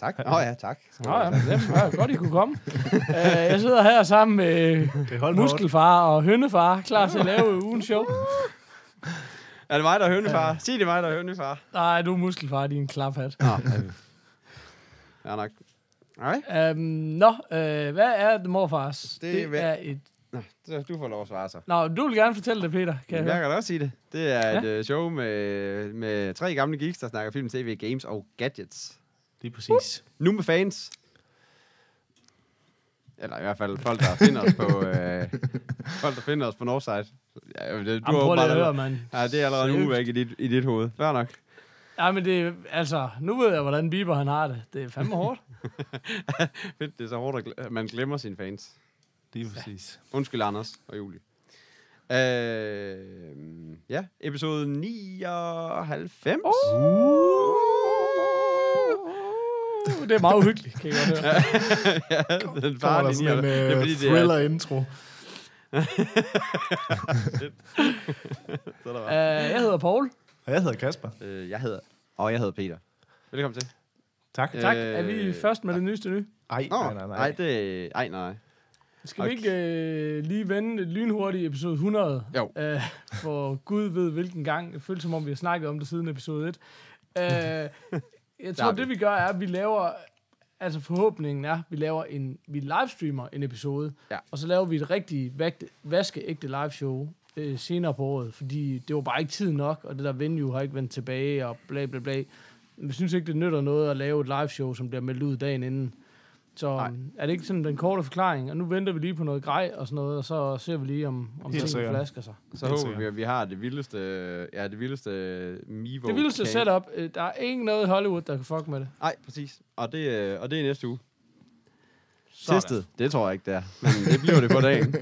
Tak. Åh oh, ja, tak. Nå ja, det var godt, I kunne komme. uh, jeg sidder her sammen med muskelfar og hønnefar, klar til at lave ugens show. Er det mig, der er hønefar? Ja. Sig det er mig, der er hønefar. Nej, du er muskelfar, din klaphat. Nå, ja, nok. Nej. Um, nå, uh, hvad er The Morfars? Det, Det det er- et... Nå, du får lov at svare så. Nå, du vil gerne fortælle det, Peter. Kan jeg Jeg kan da også sige det. Det er Ja. et øh, show med, med tre gamle geeks, der snakker film, tv, games og gadgets. Lige præcis. Nu med fans. Eller i hvert fald folk, der finder os på... Øh, folk, der finder os på Northside. Ja, det, du Jamen, prøv at høre, mand. Ja, det er allerede en uge væk i dit, i dit hoved. Fair nok. Ja, men det er- altså, nu ved jeg, hvordan Bieber han har det. Det er fandme hårdt. Fedt, det er så hårdt, at man glemmer sine fans. Lige præcis. Undskyld, Anders og Julie. Øh, ja, episode 99. Uh. Uh, det er meget uhyggeligt, kan jeg godt høre. ja, den Kommer der farlige sådan en. Det er uh, fordi, det er- thriller-intro. Så er der Uh, var. jeg hedder Paul. Og jeg hedder Kasper. Øh, jeg hedder... Og jeg hedder Peter. Velkommen til. Tak. Øh, Tak. Er vi først med det nyeste nye? Ej, Nå, nej, nej, nej. nej, det... Ej, nej. Skal vi ikke øh, lige vende et lynhurtigt episode 100? Jo. Øh, for Gud ved hvilken gang. Det føles som om, vi har snakket om det siden episode 1. Øh, jeg tror, det vi gør er, at vi laver... Altså forhåbningen er, at vi laver en... Vi livestreamer en episode. Ja. Og så laver vi et rigtig vægte- vaskeægte liveshow øh, senere på året. Fordi det var bare ikke tid nok, og det der venue har ikke vendt tilbage, og bla bla bla. Vi synes ikke, det nytter noget at lave et liveshow, som bliver meldt ud dagen inden. Så Nej. Nej. er det ikke sådan den korte forklaring? Og nu venter vi lige på noget grej og sådan noget, og så ser vi lige, om, om tingene flasker sig. Så Helt håber vi, at vi har det vildeste... Ja, det vildeste Mivo. Det vildeste cam- setup, øh, der er ikke noget i Hollywood, der kan fuck med det. Nej, præcis. Og det, øh, og det er næste uge. Sådan. Testet. Det tror jeg ikke, det er. Men det bliver det på dagen.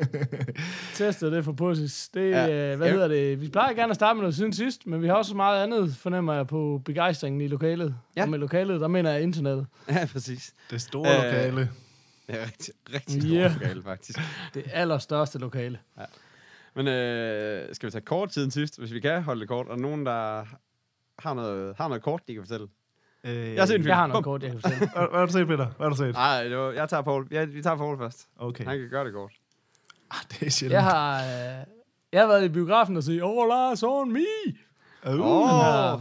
Testet det for pussies. Det, Ja. ja. øh, hvad Ja. hedder det? Vi plejer gerne at starte med noget siden sidst, men vi har også så meget andet, fornemmer jeg, på begejstringen i lokalet. Ja. Og med lokalet, der mener jeg internettet. ja, præcis. Det store Øh, lokale. Det er rigtig, rigtig stort Ja. lokale, faktisk. Det allerstørste lokale. Men øh, skal vi tage kort siden sidst, hvis vi kan holde det kort? Og nogen, der har noget, har noget kort, de kan fortælle? Øh, Jeg har set en film. Jeg har noget kort, jeg kan fortælle. Hvad, har du set, Peter? Hvad har du set? Nej, det var, jeg tager Paul. Ja, vi tager Paul først. Okay. Han kan gøre det kort. Ah, det er sjældent. Jeg har, øh, jeg har været i biografen og sige, oh, Lars on me! Uh, Den Åh. her,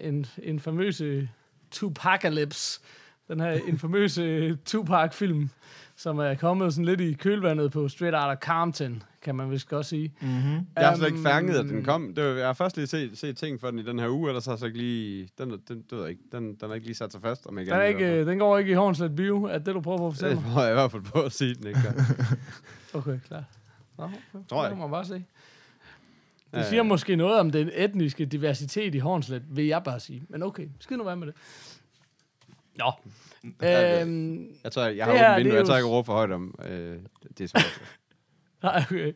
en, en famøse Tupacalypse. Den her infamøse Tupac-film, som er kommet sådan lidt i kølvandet på Straight Outta Compton, kan man vist godt sige. mm-hmm. Jeg har slet ikke fanget, at den Øhm, kom. Det var, jeg har først lige set, set ting for den i den her uge, ellers har jeg så ikke lige... Den, den, den, det ved jeg ikke. Den, den har ikke lige sat sig fast, om jeg Den, er ikke, øh, den går ikke i Hornslet Bio, er det, du prøver på at fortælle Det mig? får jeg i hvert fald på at sige, den ikke. Okay, klar. Nå, okay. Tror jeg Det må man bare se. Det Øh. siger måske noget om den etniske diversitet i Hornslet, vil jeg bare sige. Men okay, skid nu være med det. Nå. Ja, Øhm, Jeg tror, jeg, jeg Det har åbent det vindue, jeg tør ikke råbe for højt om. Øh, det er. Nej, okay.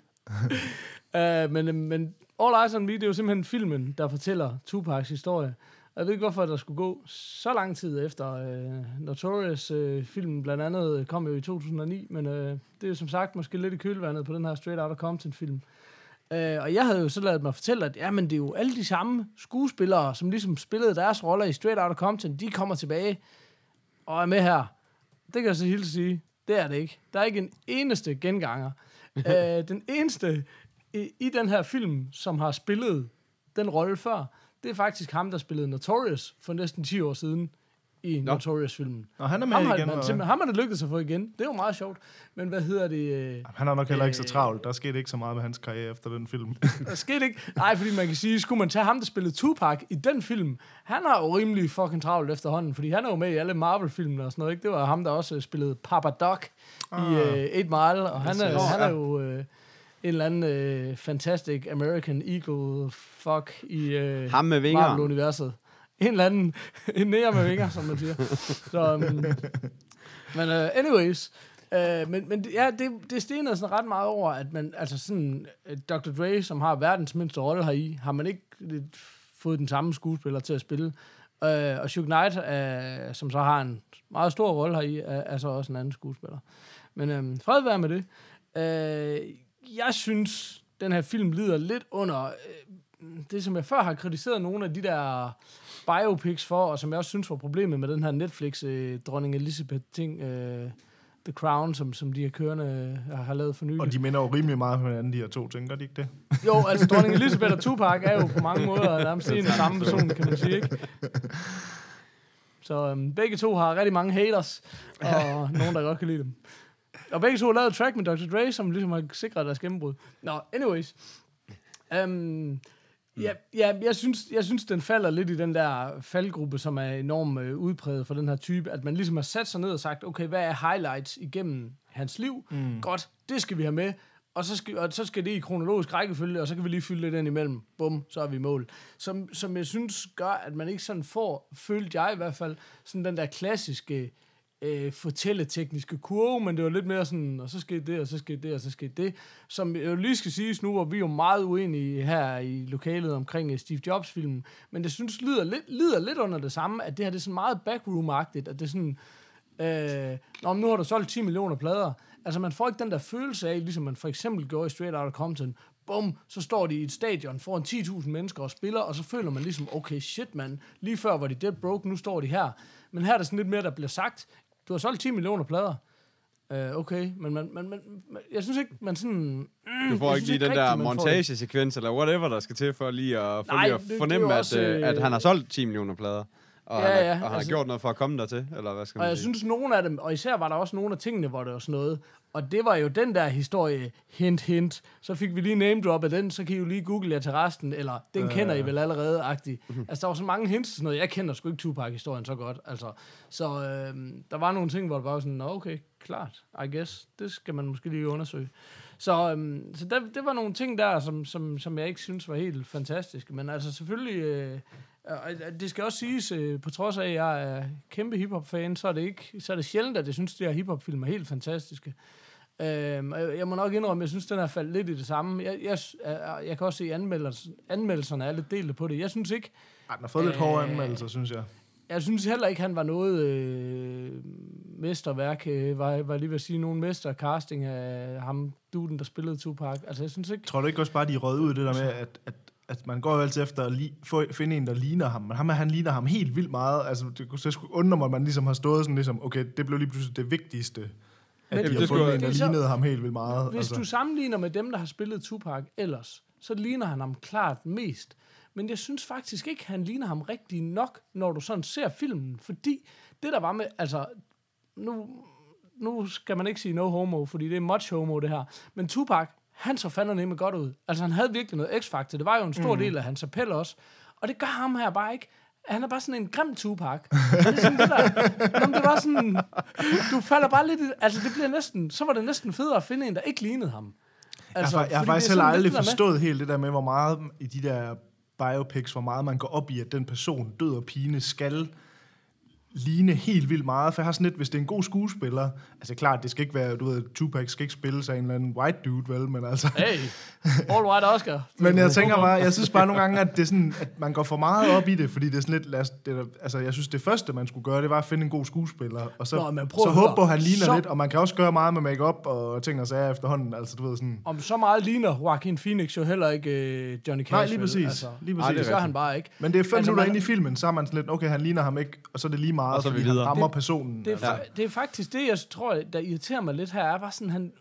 uh, men, øh, men All Eyes on Me, det er jo simpelthen filmen, der fortæller Tupacs historie. Og jeg ved ikke, hvorfor der skulle gå så lang tid efter uh, Notorious uh, filmen blandt andet kom jo i 2009, men uh, det er jo som sagt måske lidt i kølvandet på den her Straight Outta Compton film. Uh, og jeg havde jo så lavet mig fortælle, at jamen, det er jo alle de samme skuespillere, som ligesom spillede deres roller i Straight Outta Compton, de kommer tilbage og er med her. Det kan jeg så hilse sige, det er det ikke. Der er ikke en eneste genganger. øh, den eneste i, i den her film, som har spillet den rolle før, det er faktisk ham, der spillede Notorious for næsten 10 år siden i Nå. Notorious-filmen. Og han er med Ham har, igen. man, hvad? ham har det lykkedes at få igen. Det er jo meget sjovt. Men hvad hedder det? Øh, Han har nok heller ikke så Øh, travlt. Der skete ikke så meget med hans karriere efter den film. der skete ikke. Nej, fordi man kan sige, skulle man tage ham, der spillede Tupac i den film, han har jo rimelig fucking travlt efterhånden, fordi han er jo med i alle Marvel-filmene og sådan noget, ikke? Det var ham, der også øh, spillede Papa Doc Ah. i øh, 8 Mile, og han er, han er jo øh, en eller anden øh, fantastic American Eagle fuck i øh, Ham med vinger. Marvel-universet. En eller anden, en nære med vinger, som man siger. Så, um, Men uh, anyways, uh, men, men ja, det, det stenede sådan ret meget over, at man, altså sådan, øh, Dr. Dre, som har verdens mindste rolle heri, har man ikke lidt fået den samme skuespiller til at spille. Uh, og Suge Knight, uh, som så har en meget stor rolle heri, er, er så også en anden skuespiller. Men um, fred være med det. Uh, jeg synes, den her film lider lidt under uh, det, som jeg før har kritiseret nogle af de der biopics for, og som jeg også synes var problemet med den her Netflix øh, dronning Elizabeth-ting, øh, The Crown, som, som de her kørende øh, har lavet for nylig. Og de minder jo rimelig meget på hinanden, de her to gør de ikke det? Jo, altså dronning Elizabeth og Tupac er jo på mange måder nærmest en samme person, kan man sige, ikke? Så øhm, begge to har rigtig mange haters, og nogen, der godt kan lide dem. Og begge to har lavet et track med Dr. Dre, som ligesom har sikret deres gennembrud. Nå, anyways. Um, ja, ja, jeg, synes, jeg synes, den falder lidt i den der faldgruppe, som er enormt øh, udpræget for den her type, at man ligesom har sat sig ned og sagt, okay, hvad er highlights igennem hans liv? Mm. Godt, det skal vi have med. Og så, skal, og så skal det i kronologisk rækkefølge, og så kan vi lige fylde lidt ind imellem. Bum, så er vi i mål. Som, som jeg synes gør, at man ikke sådan får, følte jeg i hvert fald, sådan den der klassiske øh, fortælletekniske kurve, men det var lidt mere sådan, og så skete det, og så skete det, og så skete det. Som jeg jo lige skal siges nu, hvor vi er jo meget uenige her i lokalet omkring øh, Steve Jobs-filmen, men det synes lider lidt, lider lidt under det samme, at det her det er sådan meget backroom-agtigt, at det er sådan, øh, Nå, men nu har du solgt 10 millioner plader. Altså, man får ikke den der følelse af, ligesom man for eksempel gjorde i Straight Outta Compton. Bum, så står de i et stadion foran 10.000 mennesker og spiller, og så føler man ligesom, okay, shit, man. Lige før var de dead broke, nu står de her. Men her er det sådan lidt mere, der bliver sagt, du har solgt 10 millioner plader. Uh, okay, men man, man, man, jeg synes ikke, man sådan... Mm, Du får ikke lige den rigtig, der det. montagesekvens, eller whatever, der skal til for lige at, for Nej, lige at det- det fornemme, at, også, øh, at øh, han har solgt 10 millioner plader. Og, Ja, han, har, ja, og han har altså- gjort noget for at komme dertil, eller hvad skal man Og jeg sige? synes, nogle af dem, og især var der også nogle af tingene, hvor det var sådan noget, og det var jo den der historie, hint, hint. Så fik vi lige name drop af den, så kan I jo lige google jer til resten, eller den Øh. kender I vel allerede, agtig. Altså, der var så mange hints sådan noget. Jeg kender sgu ikke Tupac-historien så godt, altså. Så øh, der var nogle ting, hvor det bare var sådan, Nå, okay, klart, I guess. Det skal man måske lige undersøge. Så, øhm, så der, det var nogle ting der, som, som, som jeg ikke synes var helt fantastiske. Men altså selvfølgelig, øh, det skal også siges, øh, på trods af, at jeg er kæmpe hiphop-fan, så er det ikke, så er det sjældent, at jeg synes, at de her hiphop-film er helt fantastiske. Øhm, jeg, må nok indrømme, at jeg synes, den er faldet lidt i det samme. Jeg, jeg, jeg, jeg kan også se, at anmeldelserne, anmeldelserne er lidt delte på det. Jeg synes ikke, Ej, den har fået lidt hårde Øh, anmeldelser, synes jeg. jeg synes heller ikke, han var noget øh, mesterværk. Øh, var, var lige ved at sige, nogen mestercasting af ham, duden, der spillede Tupac. Altså, jeg synes ikke... Tror du ikke også bare, de røget ud det der med, at, at, at man går jo altid efter at li- få, finde en, der ligner ham. Men ham, han ligner ham helt vildt meget. Altså, det, så skulle undre mig, at man ligesom har stået sådan ligesom, okay, det blev lige pludselig det vigtigste. At Men de har fundet en, der er så- lignede ham helt vildt meget. Hvis altså. du sammenligner med dem, der har spillet Tupac ellers, så ligner han ham klart mest. Men jeg synes faktisk ikke, han ligner ham rigtig nok, når du sådan ser filmen. Fordi det, der var med... Altså, nu, nu skal man ikke sige no homo, fordi det er much homo, det her. Men Tupac, han så fandme med godt ud. Altså, han havde virkelig noget x-faktor. Det var jo en stor mm. del af hans appel også. Og det gør ham her bare ikke. Han er bare sådan en grim Tupac. Og det er sådan det der. Var sådan... Du falder bare lidt i... Altså, det bliver næsten... Så var det næsten federe at finde en, der ikke lignede ham. Altså, jeg har, jeg har faktisk er heller aldrig der med- forstået helt det der med, hvor meget i de der biopics, hvor meget man går op i, at den person, død og pine, skal ligne helt vildt meget. For jeg har sådan lidt, hvis det er en god skuespiller, altså klart, det skal ikke være, du ved, Tupac skal ikke spille sig en eller anden white dude, vel, men altså... Hey, all white Oscar. Men jeg tænker bare, jeg synes bare nogle gange, at det er sådan, at man går for meget op i det, fordi det er sådan lidt, lad os, det altså jeg synes det første, man skulle gøre, det var at finde en god skuespiller, og så, Nå, men prøv så at høre. håbe på, at han ligner Så- lidt, og man kan også gøre meget med makeup og ting og sager efterhånden, altså du ved sådan, Om så meget ligner Joaquin Phoenix jo heller ikke øh, Johnny Cash. Nej, lige vel? præcis. Altså, Lige Nej, præcis. det gør han bare ikke. men det er fem altså, minutter man- ind i filmen, så er man sådan lidt, okay, han ligner ham ikke, og så er det lige meget, Og så er vi fordi han videre. rammer Det- personen. Det er, altså. fa- det er faktisk det, jeg tror, der irriterer mig lidt her, er bare sådan, han...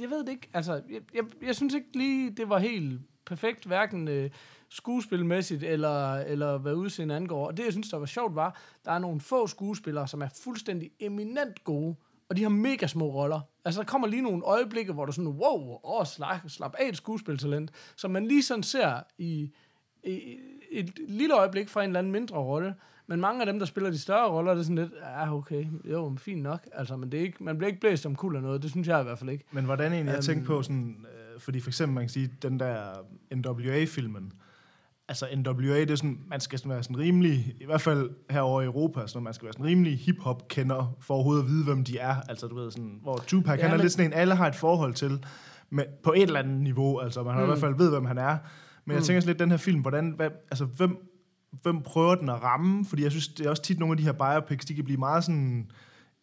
Jeg ved det ikke, altså, jeg, jeg, jeg synes ikke lige, det var helt perfekt, hverken øh, skuespilmæssigt eller, eller hvad udseende angår. Og det, jeg synes, der var sjovt, var, der er nogle få skuespillere, som er fuldstændig eminent gode, og de har mega små roller. Altså, der kommer lige nogle øjeblikke, hvor du sådan, wow, åh, slap, slap af et skuespiltalent, som man lige sådan ser i, i et lille øjeblik fra en eller anden mindre rolle. Men mange af dem, der spiller de større roller, det er sådan lidt, ja, okay, jo, fint nok. Altså, men det er ikke, man bliver ikke blæst om kul af noget, det synes jeg i hvert fald ikke. Men hvordan egentlig, jeg Øhm. tænkte på sådan, øh, fordi for eksempel man kan sige, den der NWA-filmen, altså NWA, det er sådan, man skal sådan være sådan rimelig, i hvert fald herovre i Europa, sådan, man skal være sådan rimelig hip-hop-kender for overhovedet at vide, hvem de er. Altså, du ved, sådan, hvor Tupac, Ja, han er men- lidt sådan en, alle har et forhold til, men på et eller andet niveau, altså, man har mm. i hvert fald ved, hvem han er. Men jeg tænker sådan lidt, den her film, hvordan, hvad, altså, hvem, hvem prøver den at ramme? Fordi jeg synes, det er også tit nogle af de her biopics, de kan blive meget sådan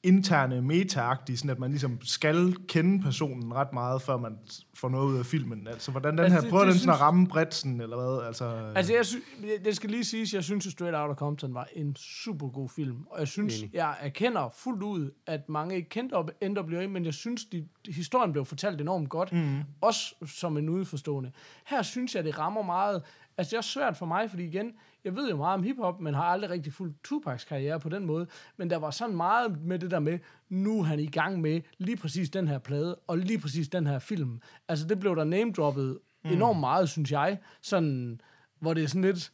interne, meta sådan at man ligesom skal kende personen ret meget, før man får noget ud af filmen. Altså, hvordan den Altså, her, det- prøver det den sådan at synes- ramme bredt, sådan, eller hvad? Altså, Altså, jeg synes, det skal lige siges, jeg synes, at Straight Outta Compton var en super god film. Og jeg synes, Enig. jeg erkender fuldt ud, at mange ikke kendte op NWA, men jeg synes, de, historien blev fortalt enormt godt. Mm. Også som en udforstående. Her synes jeg, det rammer meget... Altså, det er også svært for mig, fordi igen, jeg ved jo meget om hiphop, men har aldrig rigtig fulgt Tupacs karriere på den måde. Men der var sådan meget med det der med, nu er han i gang med lige præcis den her plade, og lige præcis den her film. Altså, det blev der name-droppet mm. enormt meget, synes jeg. Sådan, hvor det er sådan lidt...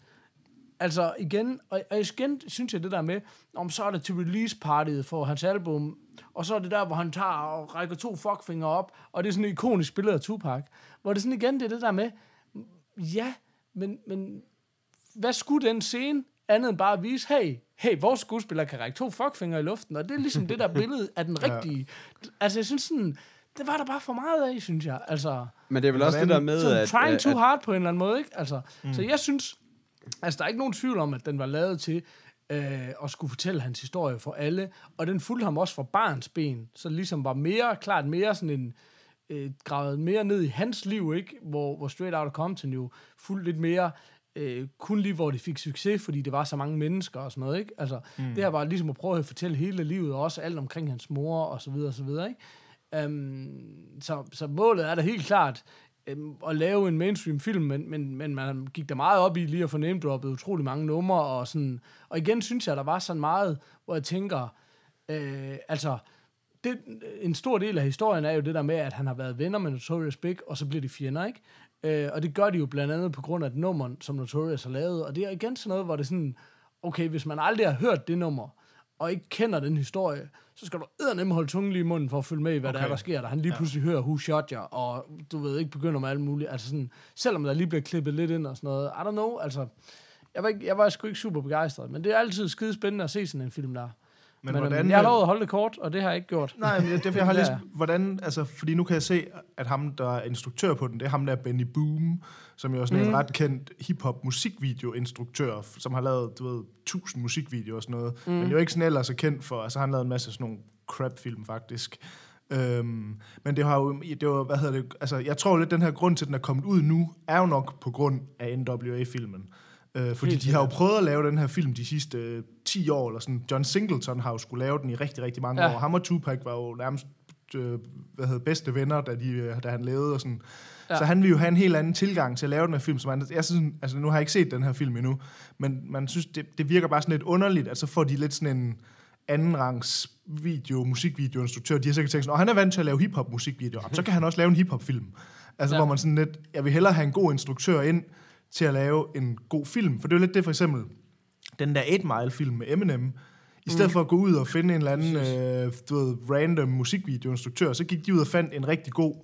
Altså igen, og, og igen synes jeg det der med, om så er det til release partyet for hans album, og så er det der, hvor han tager og rækker to fuckfinger op, og det er sådan et ikonisk billede af Tupac, hvor det sådan igen, det er det der med, ja, men, men hvad skulle den scene andet end bare at vise, hey, hey, vores skuespiller kan række to fuckfinger i luften, og det er ligesom det der billede af den rigtige. Altså, jeg synes sådan, det var der bare for meget af, synes jeg. Altså, Men det er vel også det der med, sådan at... trying at, too at hard på en eller anden måde, ikke? Altså, mm. Så jeg synes, altså der er ikke nogen tvivl om, at den var lavet til øh, at skulle fortælle hans historie for alle, og den fulgte ham også fra barns ben, så ligesom var mere, klart mere sådan en, øh, gravet mere ned i hans liv, ikke? Hvor, hvor Straight Outta Compton jo fulgte lidt mere, øh, kun lige hvor det fik succes, fordi det var så mange mennesker og sådan noget, ikke? Altså, mm. det her var ligesom at prøve at fortælle hele livet, og også alt omkring hans mor, og så videre, og så videre, ikke? Um, så, så målet er da helt klart um, at lave en mainstream film, men, men, men man gik der meget op i lige at få name-droppet utrolig mange numre, og, sådan, og igen synes jeg, der var sådan meget, hvor jeg tænker, øh, altså, det, en stor del af historien er jo det der med, at han har været venner med Notorious Big, og så bliver de fjender, ikke? Øh, og det gør de jo blandt andet på grund af et nummer, som Notorious har lavet, og det er igen sådan noget, hvor det er sådan, okay, hvis man aldrig har hørt det nummer, og ikke kender den historie, så skal du eddernem holde tungen lige i munden for at følge med i, hvad okay. der er, der sker, da han lige pludselig hører Who Shot You, og du ved ikke begynder med alt muligt. Altså sådan, selvom der lige bliver klippet lidt ind og sådan noget. I don't know, altså, jeg var, ikke, jeg var sgu ikke super begejstret, men det er altid skide spændende at se sådan en film der. Men, men hvordan- øhm, jeg har lovet at holde det kort, og det har jeg ikke gjort. Nej, men det er derfor, jeg har læst, hvordan, altså, fordi nu kan jeg se, at ham, der er instruktør på den, det er ham der Benny Boom, som jo er sådan mm. en ret kendt hip-hop musikvideo-instruktør, som har lavet, du ved, tusind musikvideoer og sådan noget. Mm. Men jo ikke sådan ellers er kendt for, altså han har lavet en masse sådan nogle crap-film faktisk. Øhm, men det har jo, det var, hvad hedder det, altså jeg tror lidt, den her grund til, at den er kommet ud nu, er jo nok på grund af NWA-filmen. Øh, fordi Helt de har jo prøvet at lave den her film de sidste øh, 10 år, eller sådan. John Singleton har jo skulle lave den i rigtig, rigtig mange Ja. år. Ham og Tupac var jo nærmest øh, hvad hedder, bedste venner, da, de, øh, da han levede. Og sådan. Ja. Så han vil jo have en helt anden tilgang til at lave den her film. Som han, jeg synes, altså, nu har jeg ikke set den her film endnu, men man synes, det, det virker bare sådan lidt underligt, at så får de lidt sådan en anden rangs video, musikvideoinstruktør. De har sikkert tænkt sådan, "Nå, han er vant til at lave hiphop musikvideoer, så kan han også lave en hiphop film. Altså ja. hvor man sådan lidt, jeg vil hellere have en god instruktør ind til at lave en god film. For det er jo lidt det for eksempel, den der 8 Mile film med Eminem, i stedet mm. for at gå ud og finde en eller anden øh, du ved, random musikvideoinstruktør, så gik de ud og fandt en rigtig god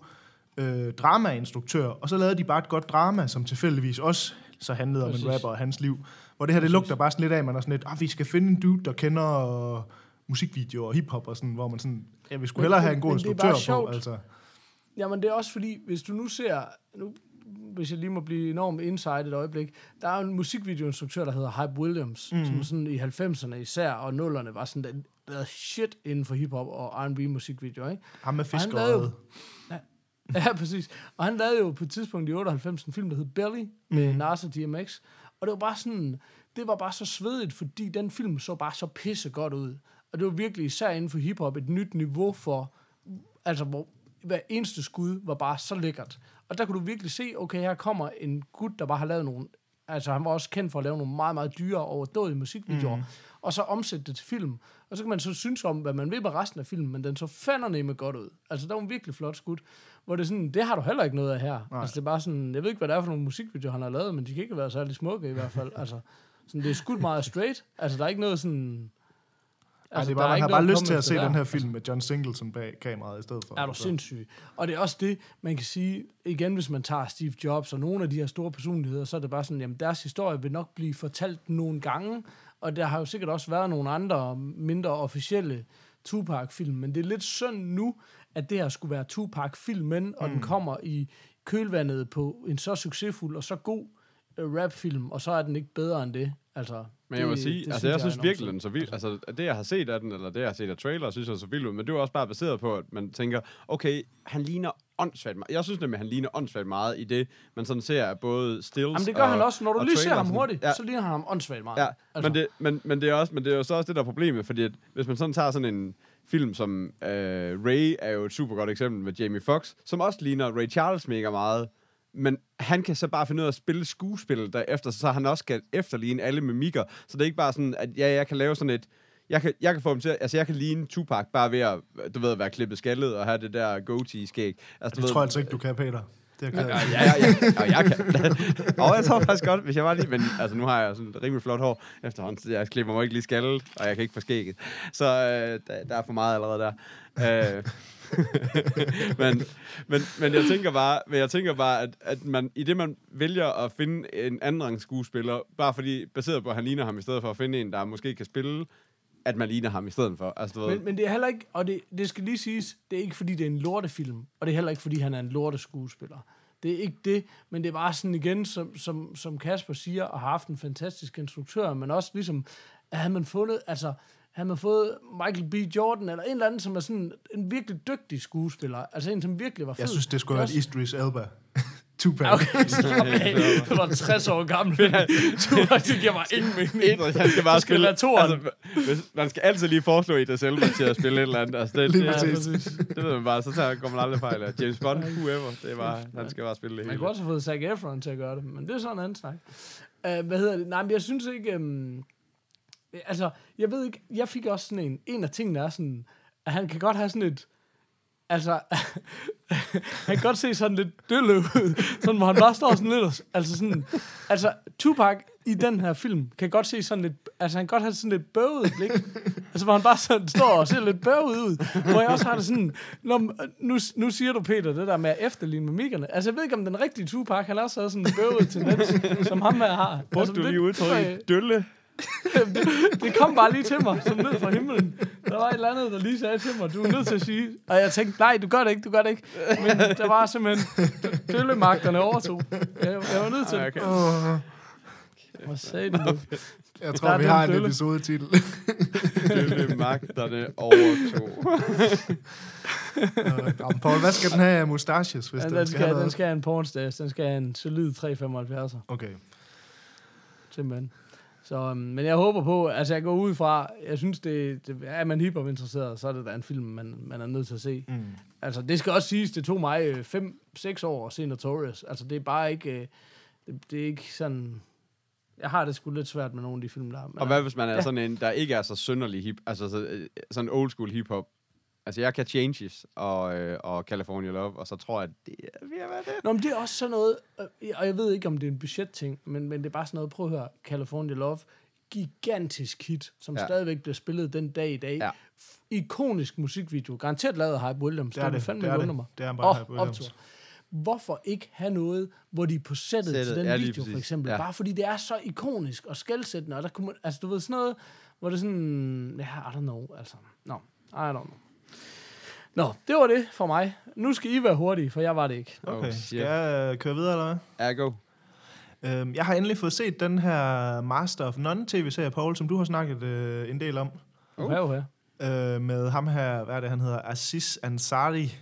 øh, dramainstruktør, og så lavede de bare et godt drama, som tilfældigvis også så handlede Præcis. om en rapper og hans liv. Hvor det her, det Præcis. lugter bare sådan lidt af, man er sådan lidt, ah, vi skal finde en dude, der kender øh, musikvideoer og hiphop, og sådan, hvor man sådan, ja, vi skulle hellere have en god er instruktør bare på. sjovt. Altså. Jamen, det er også fordi, hvis du nu ser... Nu, hvis jeg lige må blive enormt inside et øjeblik. Der er en musikvideoinstruktør, der hedder Hype Williams, mm. som sådan i 90'erne især, og 0'erne var sådan der, der shit inden for hiphop og R&B musikvideoer, ikke? Ham med Og han fisk lavede jo- og Ja, præcis. Og han lavede jo på et tidspunkt i 98 en film, der hed Belly, med Mhm. Nas og DMX. Og det var bare sådan, det var bare så svedigt, fordi den film så bare så pisse godt ud. Og det var virkelig især inden for hiphop et nyt niveau for, altså hvor hver eneste skud var bare så lækkert. Og der kunne du virkelig se, okay, her kommer en gut, der bare har lavet nogle, altså han var også kendt for at lave nogle meget, meget dyre og overdådige musikvideoer, mm. og så omsætte det til film. Og så kan man så synes om, hvad man vil med resten af filmen, men den så fanderne godt ud. Altså, der var en virkelig flot skud, hvor det er sådan, det har du heller ikke noget af her. Nej. Altså, det er bare sådan, jeg ved ikke, hvad det er for nogle musikvideoer, han har lavet, men de kan ikke være særlig smukke i hvert fald. Altså, sådan, det er skudt meget straight. Altså, der er ikke noget sådan... Altså, det er bare, man har bare lyst til at se der. den her film med John Singleton bag kameraet i stedet for. Er du Altså. sindssyg? Og det er også det, man kan sige, igen, hvis man tager Steve Jobs og nogle af de her store personligheder, så er det bare sådan, jamen deres historie vil nok blive fortalt nogle gange, og der har jo sikkert også været nogle andre mindre officielle Tupac-film, men det er lidt synd nu, at det her skulle være Tupac-filmen, og Mm. den kommer i kølvandet på en så succesfuld og så god øh, rapfilm, og så er den ikke bedre end det. Altså, Men jeg må det- sige, det altså jeg er synes virkelig, den er så vild. Altså det, jeg har set af den, eller det, jeg har set af trailer, synes jeg er så vild ud. Men det var også bare baseret på, at man tænker, okay, han ligner åndssvagt meget. Jeg synes nemlig, han ligner åndssvagt meget i det, man sådan ser af både stills Jamen det gør og, han også. Når du og lige ser ham hurtigt, Ja. så ligner han ham åndssvagt meget. Ja, altså. men, det, men, men, det er også, men det er jo så også det, der er problemet, fordi at, hvis man sådan tager sådan en film som øh, Ray, er jo et super godt eksempel med Jamie Foxx, som også ligner Ray Charles mega meget, men han kan så bare finde ud af at spille skuespil derefter, så han også skal efterligne alle mimikker, så det er ikke bare sådan, at ja, jeg kan lave sådan et, jeg kan, jeg kan få ham til, at- altså jeg kan ligne Tupac bare ved at, du ved, være klippet skaldet og have det der goatee-skæg. Altså, du Det ved, tror jeg altså ikke, du kan, Peter. Det er jeg Ja, ja, ja, ja, og jeg kan. og jeg tror faktisk godt, hvis jeg var lige... Men altså, nu har jeg sådan et rimelig flot hår efterhånden, så jeg klipper mig ikke lige skaldet, og jeg kan ikke få skægget. Så øh, der, der er for meget allerede der. Øh, men, men, men jeg tænker bare, men jeg tænker bare at, at man, i det man vælger at finde en anden skuespiller, bare fordi, baseret på, at han ligner ham, i stedet for at finde en, der måske kan spille, at man ligner ham i stedet for. Altså, du ved, Men, men det er heller ikke, og det, det skal lige siges, det er ikke fordi, det er en lortefilm, og det er heller ikke fordi, han er en lorteskuespiller. Det er ikke det, men det er bare sådan igen, som, som, som Kasper siger, og har haft en fantastisk instruktør, men også ligesom, at havde man fundet, altså, havde man fået Michael B. Jordan, eller en eller anden, som er sådan en virkelig dygtig skuespiller, altså en, som virkelig var fed. Jeg synes, det skulle være Idris Elba. Tupac. Okay, af. Det var 60 år gammel. Du, det giver mig ingen mening. Idris, han skal bare skal det spille... være toeren. Altså, hvis, man skal altid lige foreslå Idris Elba til at spille et eller andet. Altså, det, Lige det, præcis. det, det, ved man bare, så tager, går man aldrig fejl af. James Bond, whoever, det er bare, han skal bare spille det Man hele. kunne også have fået Zac Efron til at gøre det, men det er sådan en anden snak. Uh, hvad hedder det? Nej, men jeg synes ikke... Um, altså, jeg ved ikke... Jeg fik også sådan en... En af tingene er sådan... At han kan godt have sådan et... Altså, han kan godt se sådan lidt dølle ud. Sådan, hvor han bare står sådan lidt... Altså sådan... Altså, Tupac i den her film kan godt se sådan lidt... Altså, han kan godt have sådan lidt bøvet blik. Altså, hvor han bare sådan står og ser lidt bøvet ud. Hvor jeg også har det sådan... Nå, nu, nu siger du, Peter, det der med at efterligne mimikkerne. Altså, jeg ved ikke, om den rigtige Tupac, han også havde sådan en bøvet tendens, som ham her har. Brugte altså, du lige udtrykket dølle? det, det kom bare lige til mig, som ned fra himlen. Der var et eller andet, der lige sagde til mig, du er nødt til at sige. Og jeg tænkte, nej, du gør det ikke, du gør det ikke. Men der var simpelthen, døllemagterne overtog. Jeg, jeg var nødt til det. okay. Hvad sagde du? Jeg Der tror, er vi har en dølle. episodetitel. Dølle magterne overtog. Jamen, Paul, hvad skal den have af mustaches, hvis Ja, den, den, skal, have den skal have en pornstage. Den skal have en solid 375'er, Okay. simpelthen. Så, øhm, men jeg håber på, altså jeg går ud fra, jeg synes, det, det er man hiphop interesseret, så er det da en film, man, man er nødt til at se. Mm. Altså, det skal også siges, det tog mig 5-6 år at se Notorious. Altså, det er bare ikke... øh, Det, det er ikke sådan... Jeg har det sgu lidt svært med nogle af de film, der er. Men, Og hvad hvis man er Ja. sådan en, der ikke er så synderlig hip, altså så, øh, sådan old school hiphop? Altså, jeg kan Changes og, øh, og California Love, og så tror jeg, at det er ved at være det. Nå, men det er også sådan noget... øh, Og jeg ved ikke, om det er en budgetting, men, men det er bare sådan noget... Prøv at høre. California Love. Gigantisk hit, som Ja. stadigvæk bliver spillet den dag i dag. Ja. Ikonisk musikvideo. Garanteret lavet af Hype Williams. Det er det. fandme Det er det. mig. Det er bare Åh, Hype Williams. optur. Hvorfor ikke have noget, hvor de er på sættet, Sættet, til den ja, video, for eksempel? Ja. Bare fordi det er så ikonisk og skældsættende, og der kunne man, altså du ved sådan noget, hvor det er sådan, ja, I don't know, altså, no, I don't know. Nå, det var det for mig. Nu skal I være hurtige, for jeg var det ikke. Okay. Oh, Skal jeg øh, køre videre, eller hvad? Ergo. Øhm, jeg har endelig fået set den her Master of None-tv-serie, Paul, som du har snakket øh, en del om. Oh. Uh. Her, her. Øh, med ham her, hvad er det, han hedder? Aziz Ansari.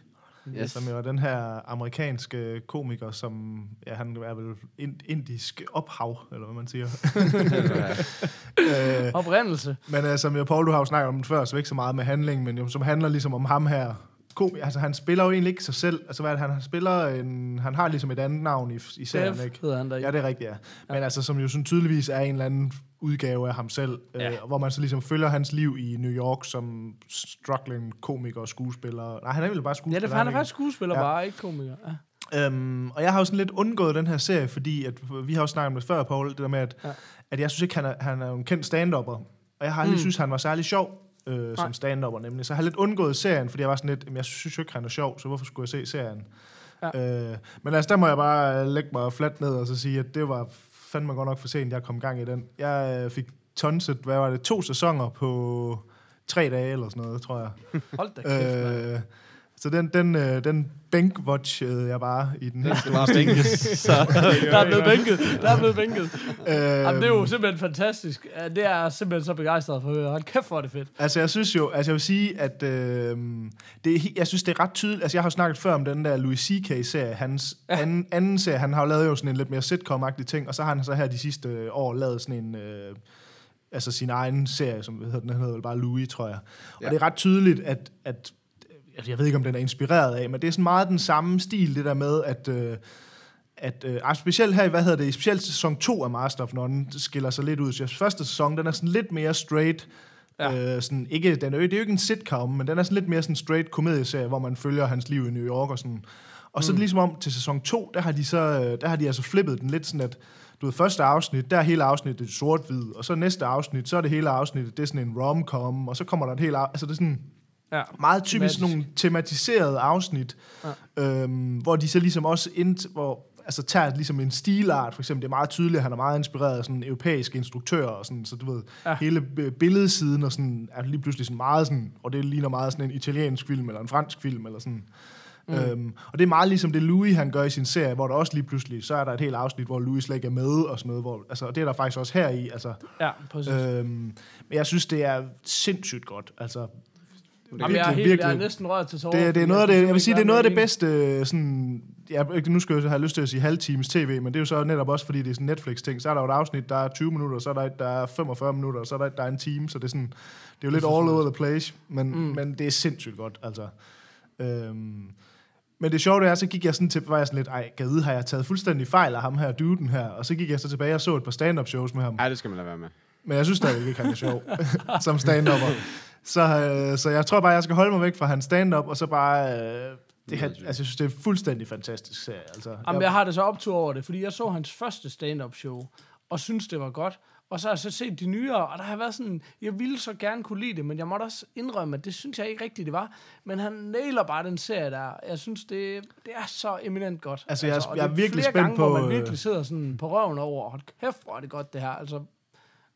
Yes. Som jo er den her amerikanske komiker, som, ja, han er vel ind, indisk ophav, eller hvad man siger. øh, Oprindelse. men øh, som jo, Paul, du har jo snakket om den før, så ikke så meget med handling, men jo, som handler ligesom om ham her. Kom, altså, han spiller jo egentlig ikke sig selv. Altså, hvad det, han spiller en, han har ligesom et andet navn i, i serien, Def ikke? hedder han der. Ja, det er rigtigt, ja. Men altså, som jo sådan tydeligvis er en eller anden udgave af ham selv, ja. øh, hvor man så ligesom følger hans liv i New York som struggling komiker og skuespiller. Nej, han er vel bare Ja, skuespiller. det er, han er faktisk skuespiller, Ja. ja. bare ikke komiker. Ja. Øhm, og jeg har jo sådan lidt undgået den her serie, fordi at, vi har jo snakket om det før, Paul, det der med, at, ja. Ja. at jeg synes ikke, han er, han er en kendt stand-upper. Og jeg har aldrig. Mm. synes, han var særlig sjov. Øh, som stand-upper nemlig. Så jeg har lidt undgået serien, fordi jeg var sådan lidt, "Jamen, jeg synes jo ikke, han er sjov, så hvorfor skulle jeg se serien? Ja. Øh, men altså, der må jeg bare lægge mig fladt ned og så sige, at det var fandme godt nok for sent, jeg kom i gang i den. Jeg øh, fik tonset, hvad var det, to sæsoner på tre dage eller sådan noget, tror jeg. Hold da kæft. Øh, så den, den, øh, den bænkwatchede jeg bare i den næste Det var bænket. Så, Der er blevet bænket. Der er blevet bænket. Øh, Jamen, det er jo simpelthen fantastisk. Det er jeg simpelthen så begejstret for at høre. Hold kæft, hvor er det fedt. Altså, jeg synes jo, altså jeg vil sige, at øh, det er, jeg synes, det er ret tydeligt. Altså, jeg har jo snakket før om den der Louis C.K.-serie, hans ja. anden, anden serie. Han har jo lavet jo sådan en lidt mere sitcom-agtig ting, og så har han så her de sidste øh, år lavet sådan en, øh, altså sin egen serie, som hedder den, den hedder vel bare Louis, tror jeg. Og Ja. det er ret tydeligt, at, at altså, jeg ved ikke, om den er inspireret af, men det er sådan meget den samme stil, det der med, at... Øh, at øh, specielt her, i, hvad hedder det, specielt sæson 2 af Master of None skiller sig lidt ud. Så første sæson, den er sådan lidt mere straight. Ja. Øh, sådan, ikke, den er, det er jo ikke en sitcom, men den er sådan lidt mere sådan straight komedieserie, hvor man følger hans liv i New York og sådan. Og så mm. ligesom om til sæson 2, der har de så, øh, der har de altså flippet den lidt sådan, at du ved, første afsnit, der er hele afsnittet sort-hvid, og så næste afsnit, så er det hele afsnittet, det er sådan en rom-com, og så kommer der et helt, af- altså det er sådan, Ja. meget typisk Tematisk. nogle tematiserede afsnit, ja. øhm, hvor de så ligesom også ind, hvor, altså tager ligesom en stilart, for eksempel, det er meget tydeligt, at han er meget inspireret af sådan europæiske instruktører, og sådan, så du ved, Ja. hele billedsiden og sådan, er lige pludselig sådan meget sådan, og det ligner meget sådan en italiensk film, eller en fransk film, eller sådan. Mm. Øhm, og det er meget ligesom det Louis han gør i sin serie, hvor der også lige pludselig, så er der et helt afsnit, hvor Louis slet ikke er med, og sådan noget, hvor, altså, og det er der faktisk også her i, altså, Ja, præcis. øhm, men jeg synes, det er sindssygt godt, altså, Jamen, jeg, er helt, jeg er næsten rørt til tårer. det, det er noget af det, jeg vil sige, det er noget af det bedste, sådan, ja, nu skal jeg have lyst til at sige halvtimes tv, men det er jo så netop også, fordi det er sådan Netflix-ting. Så er der jo et afsnit, der er 20 minutter, så er der et, der er 45 minutter, så er der et, der er en time, så det er sådan, det er jo lidt all over the place, men, mm. men det er sindssygt godt, altså. Øhm, men det sjove det er, så gik jeg sådan til, var jeg sådan lidt, ej, gad har jeg taget fuldstændig fejl af ham her, duden her, og så gik jeg så tilbage og så et par stand-up shows med ham. Ej, det skal man lade være med. Men jeg synes stadigvæk ikke, han er sjov som stand-upper. Så, øh, så jeg tror bare, jeg skal holde mig væk fra hans stand-up, og så bare... Øh, det her, altså, jeg synes, det er fuldstændig fantastisk serie. Altså, Jamen, jeg har det så optur over det, fordi jeg så hans første stand-up show, og synes det var godt. Og så har jeg så set de nyere, og der har været sådan, jeg ville så gerne kunne lide det, men jeg måtte også indrømme, at det synes jeg ikke rigtigt, det var. Men han nailer bare den serie der. Jeg synes, det, det er så eminent godt. Altså, jeg er- og jeg er virkelig spændt gange, på, hvor man øh, virkelig sidder sådan på røven over, hold kæft, hvor er det godt det her. Altså,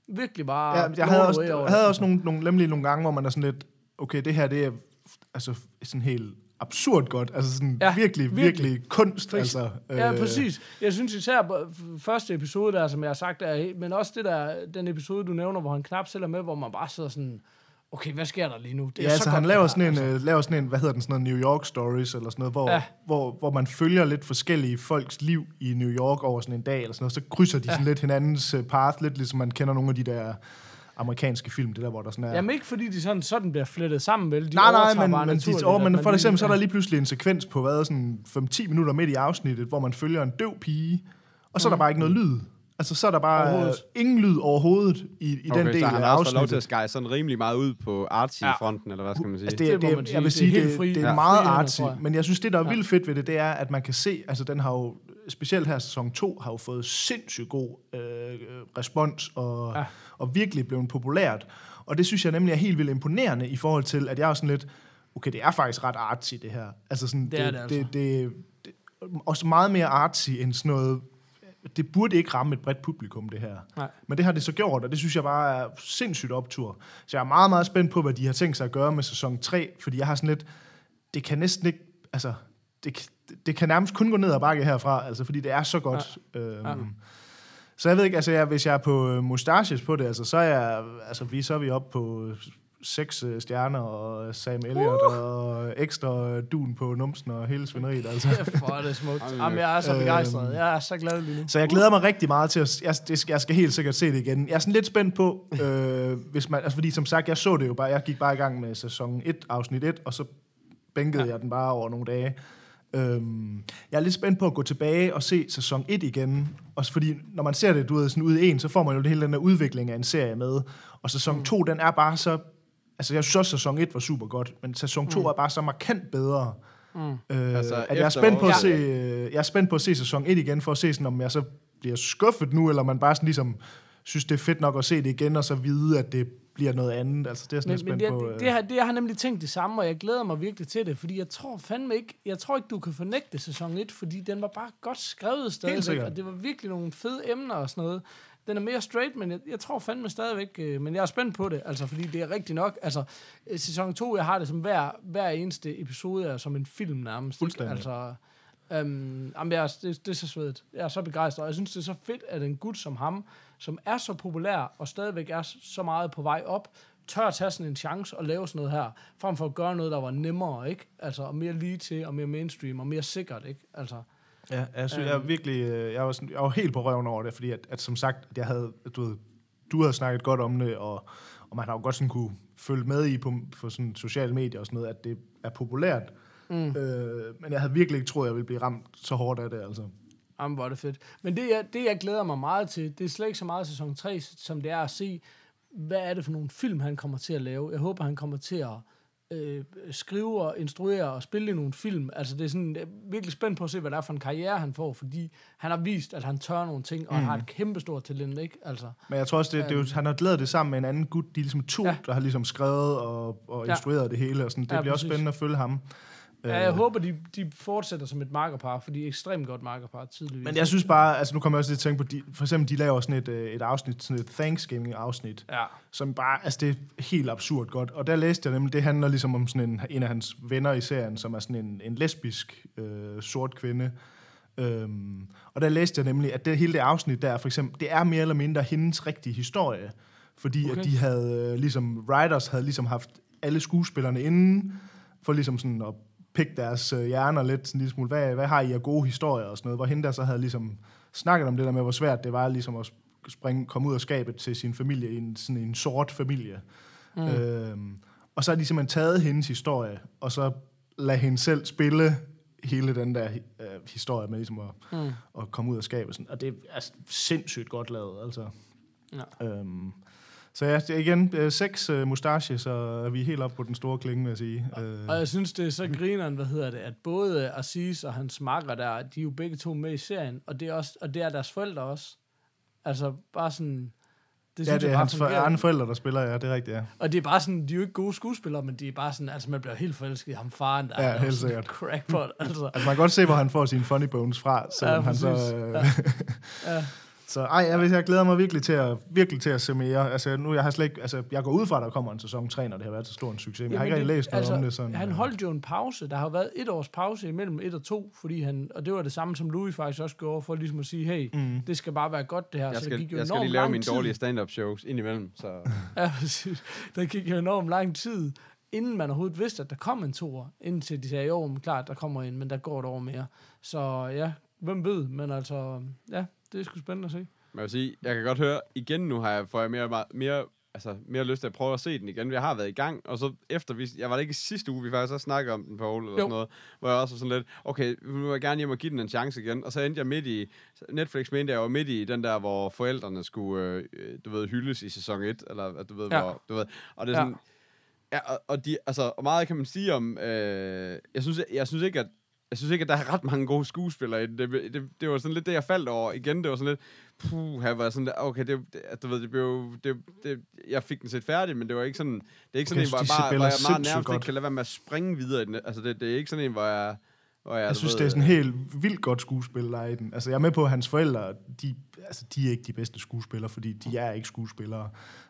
virkelig bare... Ja, jeg havde også, jeg havde også nogle, nogle, nemlig nogle gange, hvor man er sådan lidt, okay, det her, det er altså sådan helt absurd godt. Altså sådan Ja, virkelig, virkelig. virkelig, kunst. Altså, Ja, præcis. Jeg synes især første episode der, som jeg har sagt, er, he- men også det der, den episode, du nævner, hvor han knap selv er med, hvor man bare sidder sådan, okay, hvad sker der lige nu? Det Ja, så altså godt, han laver her, sådan, en, altså. altså. laver sådan en, hvad hedder den, sådan noget New York Stories, eller sådan noget, hvor, Ja. hvor, hvor man følger lidt forskellige folks liv i New York over sådan en dag, eller sådan noget, så krydser de Ja. sådan lidt hinandens øh, path, lidt ligesom man kender nogle af de der amerikanske film, det der, hvor der sådan er... Jamen ikke fordi de sådan, sådan bliver flettet sammen, vel? De nej, nej, men, bare men, de, oh, men for eksempel, så er der lige pludselig en sekvens på, hvad, sådan 5-10 minutter midt i afsnittet, hvor man følger en døv pige, og så er der bare ikke noget lyd. Altså, så er der bare. Overhovedet. ingen lyd overhovedet i, i Okay, den del så han af har også lov til afsnittet. at skære sådan rimelig meget ud på artsy-fronten, eller hvad skal man sige? Altså, Det det, det, man det, sige. jeg vil Det er sige, det, fri- det er ja. meget artsy, men jeg synes, det, der er Ja. vildt fedt ved det, det er, at man kan se, altså den har jo, specielt her sæson 2, har jo fået sindssygt god øh, respons, og, Ja. ja. og virkelig blevet populært. Og det synes jeg nemlig er helt vildt imponerende i forhold til, at jeg er sådan lidt, okay, det er faktisk ret artsy, det her. Altså sådan, Det er det altså. det, det, det, også meget mere artsy end sådan noget, det burde ikke ramme et bredt publikum, det her. Nej. Men det har det så gjort, og det synes jeg bare er sindssygt optur. Så jeg er meget, meget spændt på, hvad de har tænkt sig at gøre med sæson 3, fordi jeg har sådan lidt, det kan næsten ikke, altså, det, det kan nærmest kun gå ned ad bakke herfra, altså, fordi det er så godt. Ja. Øhm, Ja. Så jeg ved ikke, altså, jeg, hvis jeg er på øh, mustaches på det, altså, så er jeg, altså, vi, så er vi oppe på seks øh, stjerner, og Sam Elliott, uh! og ekstra dun på numsen, og hele svineriet, altså. Er det smukt. Jamen, jeg er så øhm, begejstret. Jeg er så glad lige nu. Så jeg glæder mig rigtig meget til at... Jeg, jeg skal helt sikkert se det igen. Jeg er sådan lidt spændt på, øh, hvis man... Altså fordi som sagt, jeg så det jo bare... Jeg gik bare i gang med sæson 1, afsnit 1, og så bænkede Ja. jeg den bare over nogle dage. Øhm, jeg er lidt spændt på at gå tilbage og se sæson 1 igen. Også fordi, når man ser det, du ved, sådan ud i en, så får man jo det hele den der udvikling af en serie med. Og sæson 2, den er bare så... Altså, jeg synes også, sæson 1 var super godt, men sæson 2 mm. er bare så markant bedre. Mm. Øh, Altså, at jeg er spændt på at se, øh, jeg er spændt på at se sæson 1 igen, for at se, sådan, om jeg så bliver skuffet nu, eller man bare sådan ligesom synes, det er fedt nok at se det igen, og så vide, at det bliver noget andet. Altså, det er jeg sådan Men, lidt men spændt det, på. det, øh. det, har, det, jeg har nemlig tænkt det samme, og jeg glæder mig virkelig til det, fordi jeg tror fandme ikke, jeg tror ikke, du kan fornægte sæson 1, fordi den var bare godt skrevet stadigvæk, og det var virkelig nogle fede emner og sådan noget. Den er mere straight, men jeg, jeg tror fandme stadigvæk, øh, men jeg er spændt på det, altså fordi det er rigtigt nok, altså øh, sæson 2, jeg har det som hver, hver eneste episode er som en film nærmest. Fuldstændig. Altså, Øhm, jamen, jeg er, det, det er så svedigt. Jeg er så begejstret, og jeg synes, det er så fedt, at en gut som ham, som er så populær, og stadigvæk er så meget på vej op, tør at tage sådan en chance og lave sådan noget her, frem for at gøre noget, der var nemmere, ikke? Altså, og mere lige til, og mere mainstream, og mere sikkert, ikke? Altså, Ja, jeg, synes, jeg er virkelig, øh, jeg var, sådan, jeg var helt på røven over det, fordi at, at som sagt, at jeg havde, du ved, du havde snakket godt om det, og, og man har jo godt sådan kunne følge med i på, på sådan sociale medier og sådan noget, at det er populært. Mm. Øh, men jeg havde virkelig ikke troet, at jeg ville blive ramt så hårdt af det, altså. Jamen, hvor er det fedt. Men det jeg, det, jeg glæder mig meget til, det er slet ikke så meget sæson 3, som det er at se, hvad er det for nogle film, han kommer til at lave. Jeg håber, han kommer til at øh, skrive og instruere og spille i nogle film. Altså, det er sådan, jeg er virkelig spændt på at se, hvad det er for en karriere, han får, fordi han har vist, at han tør nogle ting, og mm. han har et kæmpestort talent, ikke? Altså, Men jeg tror også, det, det er jo, han har lavet det sammen med en anden gut. De er ligesom to, ja. Ja. der har ligesom skrevet og, og Ja. instrueret det hele. Og sådan. Det Ja, bliver også præcis. spændende at følge ham. Ja, jeg håber, de, de fortsætter som et markerpar, fordi de er ekstremt godt markerpar, tydeligvis. Men jeg synes bare, altså nu kommer jeg også til at tænke på, de, for eksempel de laver sådan et, øh, et afsnit, sådan et Thanksgiving-afsnit, Ja, som bare, altså det er helt absurd godt. Og der læste jeg nemlig, det handler ligesom om sådan en, en af hans venner i serien, som er sådan en, en lesbisk øh, sort kvinde. Øhm, og der læste jeg nemlig, at det hele det afsnit der, for eksempel, det er mere eller mindre hendes rigtige historie. Fordi Okay. at de havde, øh, ligesom, writers havde ligesom haft alle skuespillerne inden, for ligesom sådan at pikke deres øh, hjerner lidt, sådan en lille smule, hvad, hvad har I af gode historier og sådan noget, hvor hende der så havde ligesom snakket om det der med, hvor svært det var ligesom at springe, komme ud af skabet til sin familie i en, sådan en sort familie. Mm. Øhm, og så har de simpelthen taget hendes historie, og så lade hende selv spille hele den der øh, historie med ligesom at, mm. at komme ud af skabet. Sådan. Og det er altså, sindssygt godt lavet, altså. Ja. Øhm, så ja, igen øh, seks øh, mustache, så er vi helt oppe på den store klinge, vil jeg sige. Øh, Og jeg synes, det er så grineren, hvad hedder det, at både Aziz og hans makker der, de er jo begge to med i serien, og det er, også, og det er deres forældre også. Altså, bare sådan... Det ja, synes det er hans for, andre forældre, der spiller, ja, det er rigtigt, ja. Og det er bare sådan, de er jo ikke gode skuespillere, men de er bare sådan, altså man bliver helt forelsket i ham faren, der Ja, er helt sikkert. Crackpot, altså. Altså, man kan godt se, hvor han får sine funny bones fra, selvom Ja, han så... Øh, Ja. Så ej, jeg, jeg glæder mig virkelig til at, virkelig til at se mere. Altså, nu jeg har slet ikke, altså, jeg går ud fra, at der kommer en sæson 3, når det har været så stor en succes. Men jeg har ikke Jamen, rigtig læst noget altså, om det. Sådan, Han øh. holdt jo en pause. Der har været et års pause imellem et og to, fordi han, og det var det samme, som Louis faktisk også gjorde, for ligesom at sige, hey, mm. det skal bare være godt det her. Jeg så der skal, gik jo jeg skal lige lave mine tid. dårlige stand-up shows indimellem, så... Ja, præcis. Der gik jo enormt lang tid, inden man overhovedet vidste, at der kom en toer. Indtil de sagde, jo, men klart, der kommer en, men der går et år mere. Så ja, hvem ved, men altså, ja, det er sgu spændende at se. Men jeg vil sige, jeg kan godt høre, igen nu har jeg, får jeg mere, mere, altså, mere lyst til at prøve at se den igen. Jeg har været i gang, og så efter vi, jeg var det ikke i sidste uge, vi faktisk også snakkede om den, Paul, eller Jo. sådan noget, hvor jeg også var sådan lidt, okay, nu vil jeg gerne hjem og give den en chance igen, og så endte jeg midt i, Netflix mente jeg var midt i den der, hvor forældrene skulle, øh, du ved, hyldes i sæson 1, eller du ved, Ja. hvor, du ved, og det er Ja. sådan, ja, og, og, de, altså, og meget kan man sige om, øh, jeg, synes, jeg, jeg synes ikke, at jeg synes ikke, at der er ret mange gode skuespillere i den. Det, det, det var sådan lidt det, jeg faldt over. Igen, det var sådan lidt, puh, her var sådan, okay, det, det, du ved, det blev, det, det, jeg fik den set færdig, men det var ikke sådan, det er ikke sådan Jeg en, hvor jeg bare, hvor jeg meget nærmest godt. ikke kan lade være med at springe videre i den. Altså, det, det er ikke sådan en, hvor jeg, hvor jeg, Jeg synes, ved, det er sådan helt vildt godt skuespil, der er i den. Altså, jeg er med på, at hans forældre, de, altså, de er ikke de bedste skuespillere, fordi de er ikke skuespillere.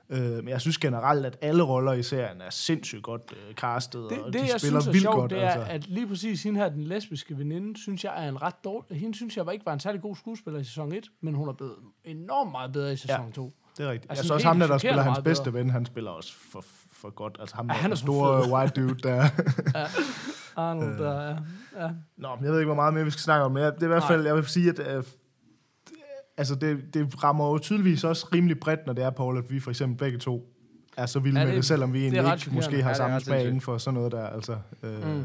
Øh, men jeg synes generelt, at alle roller i serien er sindssygt godt øh, castet, Det, og det de jeg spiller synes er vildt sjovt, godt. det er, altså. at lige præcis hende her, den lesbiske veninde, synes jeg er en ret dårlig... Hende synes jeg var ikke var en særlig god skuespiller i sæson 1, men hun er blevet enormt meget bedre i sæson Ja. 2. Det er rigtigt. Altså, jeg så også ham, der, der spiller hans bedste bedre. ven, han spiller også for, for godt. Altså ham, Ja, han er den store fed. white dude der. Arnold, Øh. der, ja. ja. Nå, men jeg ved ikke, hvor meget mere vi skal snakke om, men det er i hvert Nej. fald, jeg vil sige, at øh, altså det, det rammer jo tydeligvis også rimelig bredt, når det er, Paul, at vi for eksempel begge to er så vilde Ja, med det- det, selvom vi det egentlig ikke måske Ja, har det er samme smag inden for sådan noget der. Altså, øh, Mm.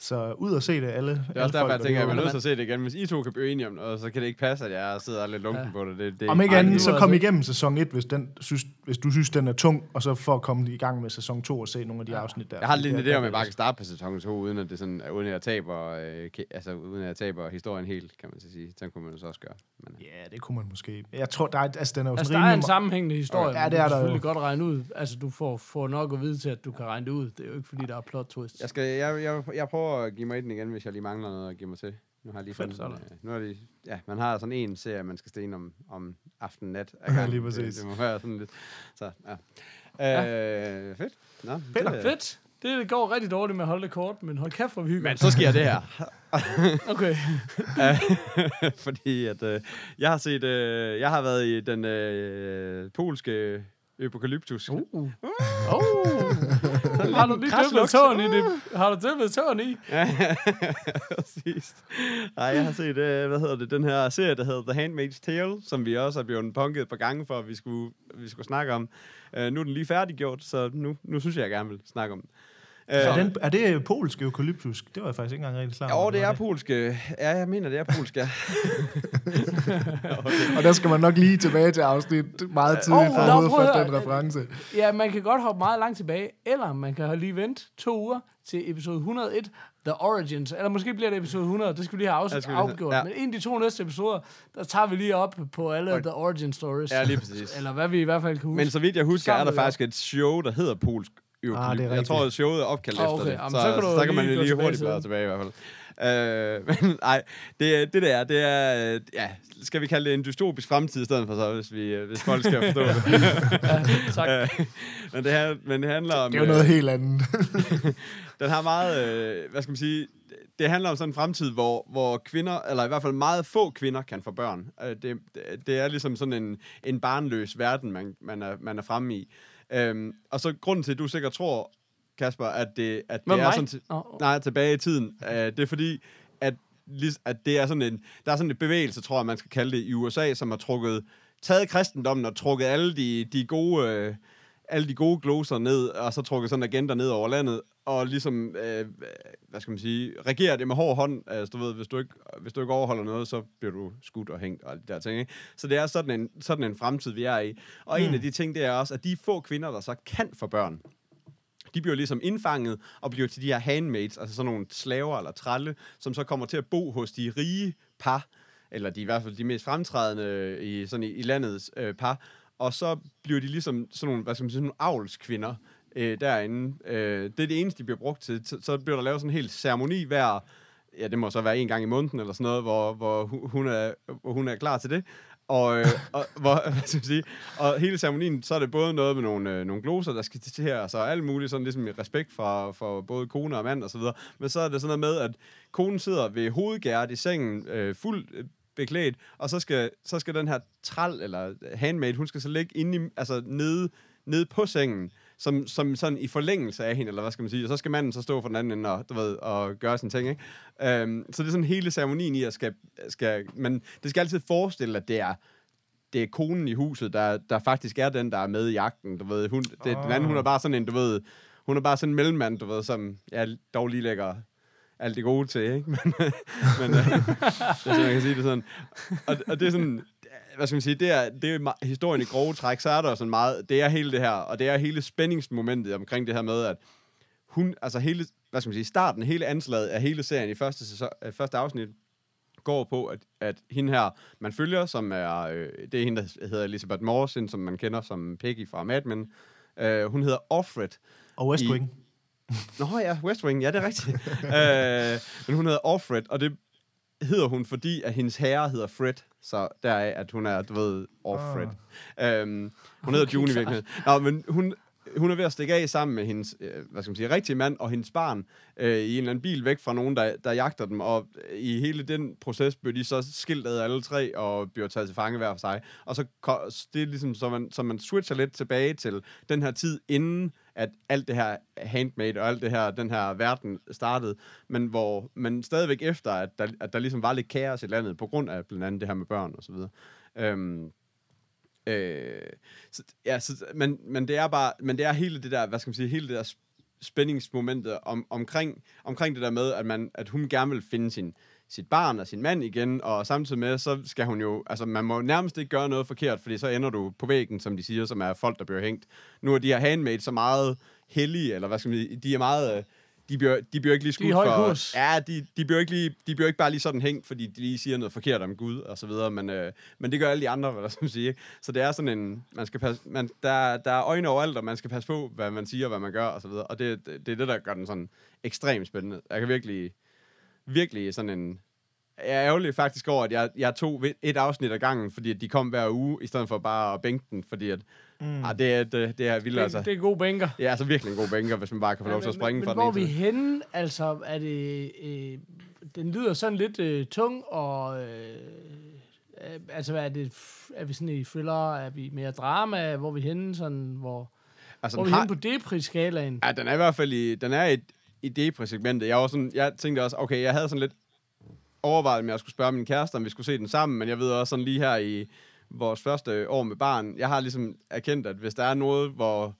Så ud og se det alle. Det er også derfor, jeg tænker, at jeg er nødt til at se det igen. Hvis I to kan blive enige om det, og så kan det ikke passe, at jeg sidder lidt lunken Ja. på det. det, det Om ikke andet, det så kom igennem sæson 1, hvis, den, synes, hvis du synes, den er tung, og så for at komme i gang med sæson 2 og se nogle af de afsnit der. Jeg har lidt en det idé om, at jeg bare kan starte på sæson 2, uden at det sådan, uden at jeg taber, øh, altså uden at jeg taber historien helt, kan man så sige. Sådan kunne man jo så også gøre. Men, øh. Ja, det kunne man måske. Jeg tror, der er, altså, den er jo Altså, der er en sammenhængende historie, Ja, men det du er kan der jo. selvfølgelig godt regne ud. Altså, du får, får nok at vide til, at du kan regne det ud. Det er jo ikke, fordi der er plot twist. Jeg, skal, jeg, jeg, jeg prøver at give mig den igen, hvis jeg lige mangler noget at give mig til. Nu har jeg lige Fedt, fundet, øh, nu er det, ja, man har sådan en serie, man skal stene om, om aften nat. Ja, lige præcis. Det, det, må være sådan lidt. Så, ja. Øh, fedt. Nå, Peter, det, Fedt. Det, det går rigtig dårligt med at holde det kort, men hold kæft, hvor vi hygger. Men så sker det her. Okay. Fordi at øh, jeg har set, øh, jeg har været i den øh, polske Øpokalyptus. Uh. Oh. har du lige lugt. tåen i det? Har du dyppet tåen i? Ja, præcis. Nej, jeg har set, øh, hvad hedder det, den her serie, der hedder The Handmaid's Tale, som vi også er blevet punket et par gange for, at vi skulle, vi skulle snakke om. Uh, nu er den lige færdiggjort, så nu, nu synes jeg, jeg gerne vil snakke om den. Er, den, er det polsk eukalyptus? Det var jeg faktisk ikke engang rigtig klar over. Jo, det er polsk. øh, Ja, jeg mener, det er polsk, ja. Og der skal man nok lige tilbage til afsnit meget tidligt, Åh, for at den reference. Ja, man kan godt hoppe meget langt tilbage, eller man kan lige vente to uger til episode 101, The Origins. Eller måske bliver det episode 100, det skal vi lige have Ja, afs- skal vi lige- afgjort. ja. Men en af de to næste episoder, der tager vi lige op på alle The Origin Stories. Ja, lige præcis. Eller hvad vi i hvert fald kan huske. Men så vidt jeg husker, er der faktisk et show, der hedder Polsk Økolyp. Ah, det er jeg tror, at showet er opkaldt Ah, efter okay. det. Jamen, så, så kan du så kan man lige jo lige hurtigt bladre tilbage i hvert fald. Øh, men nej, det, det der, det er, øh, ja, skal vi kalde det en dystopisk fremtid i stedet for så, hvis, vi, øh, hvis folk skal forstå det. ja, tak. Øh, men, det her, men det handler om... Det er jo øh, noget helt andet. den har meget, øh, hvad skal man sige, det handler om sådan en fremtid, hvor, hvor kvinder, eller i hvert fald meget få kvinder, kan få børn. Øh, det, det- det er ligesom sådan en, en barnløs verden, man, man, er, man er fremme i. Øhm, og så grunden til, at du sikkert tror, Kasper, at det, at Med det er mig? sådan... Til, Nå, nej, tilbage i tiden. Øh, det er fordi, at, at det er sådan en, der er sådan en bevægelse, tror jeg, man skal kalde det, i USA, som har trukket, taget kristendommen og trukket alle de, de gode... Øh, alle de gode gloser ned, og så trukket sådan en agenda ned over landet, og ligesom, øh, hvad skal man sige, regerer det med hård hånd. Altså, du ved, hvis du, ikke, hvis du ikke overholder noget, så bliver du skudt og hængt og alle de der ting. Ikke? Så det er sådan en, sådan en fremtid, vi er i. Og mm. en af de ting, det er også, at de få kvinder, der så kan få børn, de bliver ligesom indfanget og bliver til de her handmaids, altså sådan nogle slaver eller tralle, som så kommer til at bo hos de rige par, eller de i hvert fald de mest fremtrædende i, sådan i, i landets øh, par, og så bliver de ligesom sådan nogle, hvad skal man sige, sådan nogle avlskvinder øh, derinde. Øh, det er det eneste, de bliver brugt til. Så, så bliver der lavet sådan en hel ceremoni hver, ja, det må så være en gang i måneden eller sådan noget, hvor, hvor hu- hun, er, hvor hun er klar til det. Og, øh, og, hvor, hvad skal man sige, og hele ceremonien, så er det både noget med nogle, øh, nogle gloser, der skal til her, så alt muligt, sådan ligesom i respekt for, for både kone og mand og så videre. Men så er det sådan noget med, at konen sidder ved hovedgæret i sengen, øh, fuldt øh, beklædt, og så skal, så skal den her tral, eller handmaid, hun skal så ligge inde i, altså nede, nede på sengen, som, som sådan i forlængelse af hende, eller hvad skal man sige, og så skal manden så stå for den anden ende og, du ved, og gøre sine ting, ikke? Um, så det er sådan hele ceremonien i at skal, skal, men det skal altid forestille, at det er, det er konen i huset, der, der faktisk er den, der er med i jagten, du ved, hun, det, den anden, hun er bare sådan en, du ved, hun er bare sådan en mellemmand, du ved, som jeg dog lige lægger alt det gode til, ikke? Men, men øh, sådan, jeg kan sige det sådan. Og, og det er sådan, hvad skal man sige, det er, det er historien i grove træk, så er der sådan meget, det er hele det her, og det er hele spændingsmomentet omkring det her med, at hun, altså hele, hvad skal man sige, starten, hele anslaget af hele serien i første, sæson, øh, første afsnit, går på, at, at hende her, man følger, som er, øh, det er hende, der hedder Elizabeth Morrison, som man kender som Peggy fra Mad Men. Øh, hun hedder Offred, Og West I- Wing. Nå ja, West Wing, ja, det er rigtigt. øh, men hun hedder Offred, og det hedder hun, fordi at hendes herre hedder Fred, så deraf, at hun er, du ved, Offred. Ah. Øhm, hun hedder Okay, June i virkeligheden. Nå, men hun, hun er ved at stikke af sammen med hendes, øh, hvad skal man sige, rigtige mand og hendes barn øh, i en eller anden bil væk fra nogen, der, der jagter dem, og øh, i hele den proces bliver de så skilt ad alle tre og bliver taget til fange hver for sig. Og så det er ligesom, så man, så man switcher lidt tilbage til den her tid, inden at alt det her handmade og alt det her, den her verden startede, men hvor man stadigvæk efter, at der, at der ligesom var lidt kaos i landet, på grund af blandt andet det her med børn og så videre. Øhm, Øh, så, ja, så, men, men det er bare, men det er hele det der, hvad skal man sige, hele det der spændingsmomentet om, omkring, omkring det der med, at, man, at hun gerne vil finde sin, sit barn og sin mand igen, og samtidig med, så skal hun jo, altså man må nærmest ikke gøre noget forkert, fordi så ender du på væggen, som de siger, som er folk, der bliver hængt. Nu er de her handmade så meget hellige, eller hvad skal man sige, de er meget, øh, de bliver, de bliver ikke lige skudt for... kurs. Ja, de, de, bliver ikke lige, de bliver ikke bare lige sådan hængt, fordi de lige siger noget forkert om Gud og så videre, men, øh, men det gør alle de andre, hvad der skal sige. Så det er sådan en, man skal passe, man, der, der er øjne overalt, og man skal passe på, hvad man siger, hvad man gør og så videre, og det, det, det er det, der gør den sådan ekstremt spændende. Jeg kan virkelig, virkelig sådan en, jeg er ærgerlig faktisk over, at jeg, jeg tog et afsnit ad gangen, fordi de kom hver uge, i stedet for bare at bænke den, fordi at, mm. ah, det, er, det, det er vildt, altså. Det, det er gode bænker. Det er altså virkelig en god bænker, hvis man bare kan få lov til at springe men, fra men, den hvor vi henne? Altså, er det... Øh, den lyder sådan lidt øh, tung, og... Øh, altså, hvad er det? Er vi sådan i thriller? Er vi mere drama? Hvor er vi henne? Sådan, hvor, Altså, hvor er vi har, henne på Depri-skalaen? Ja, den er i hvert fald i, den er i, i Depri-segmentet. Jeg, var sådan, jeg tænkte også, okay, jeg havde sådan lidt overvejet, om jeg skulle spørge min kæreste, om vi skulle se den sammen, men jeg ved også sådan lige her i vores første år med barn, jeg har ligesom erkendt, at hvis der er noget, hvor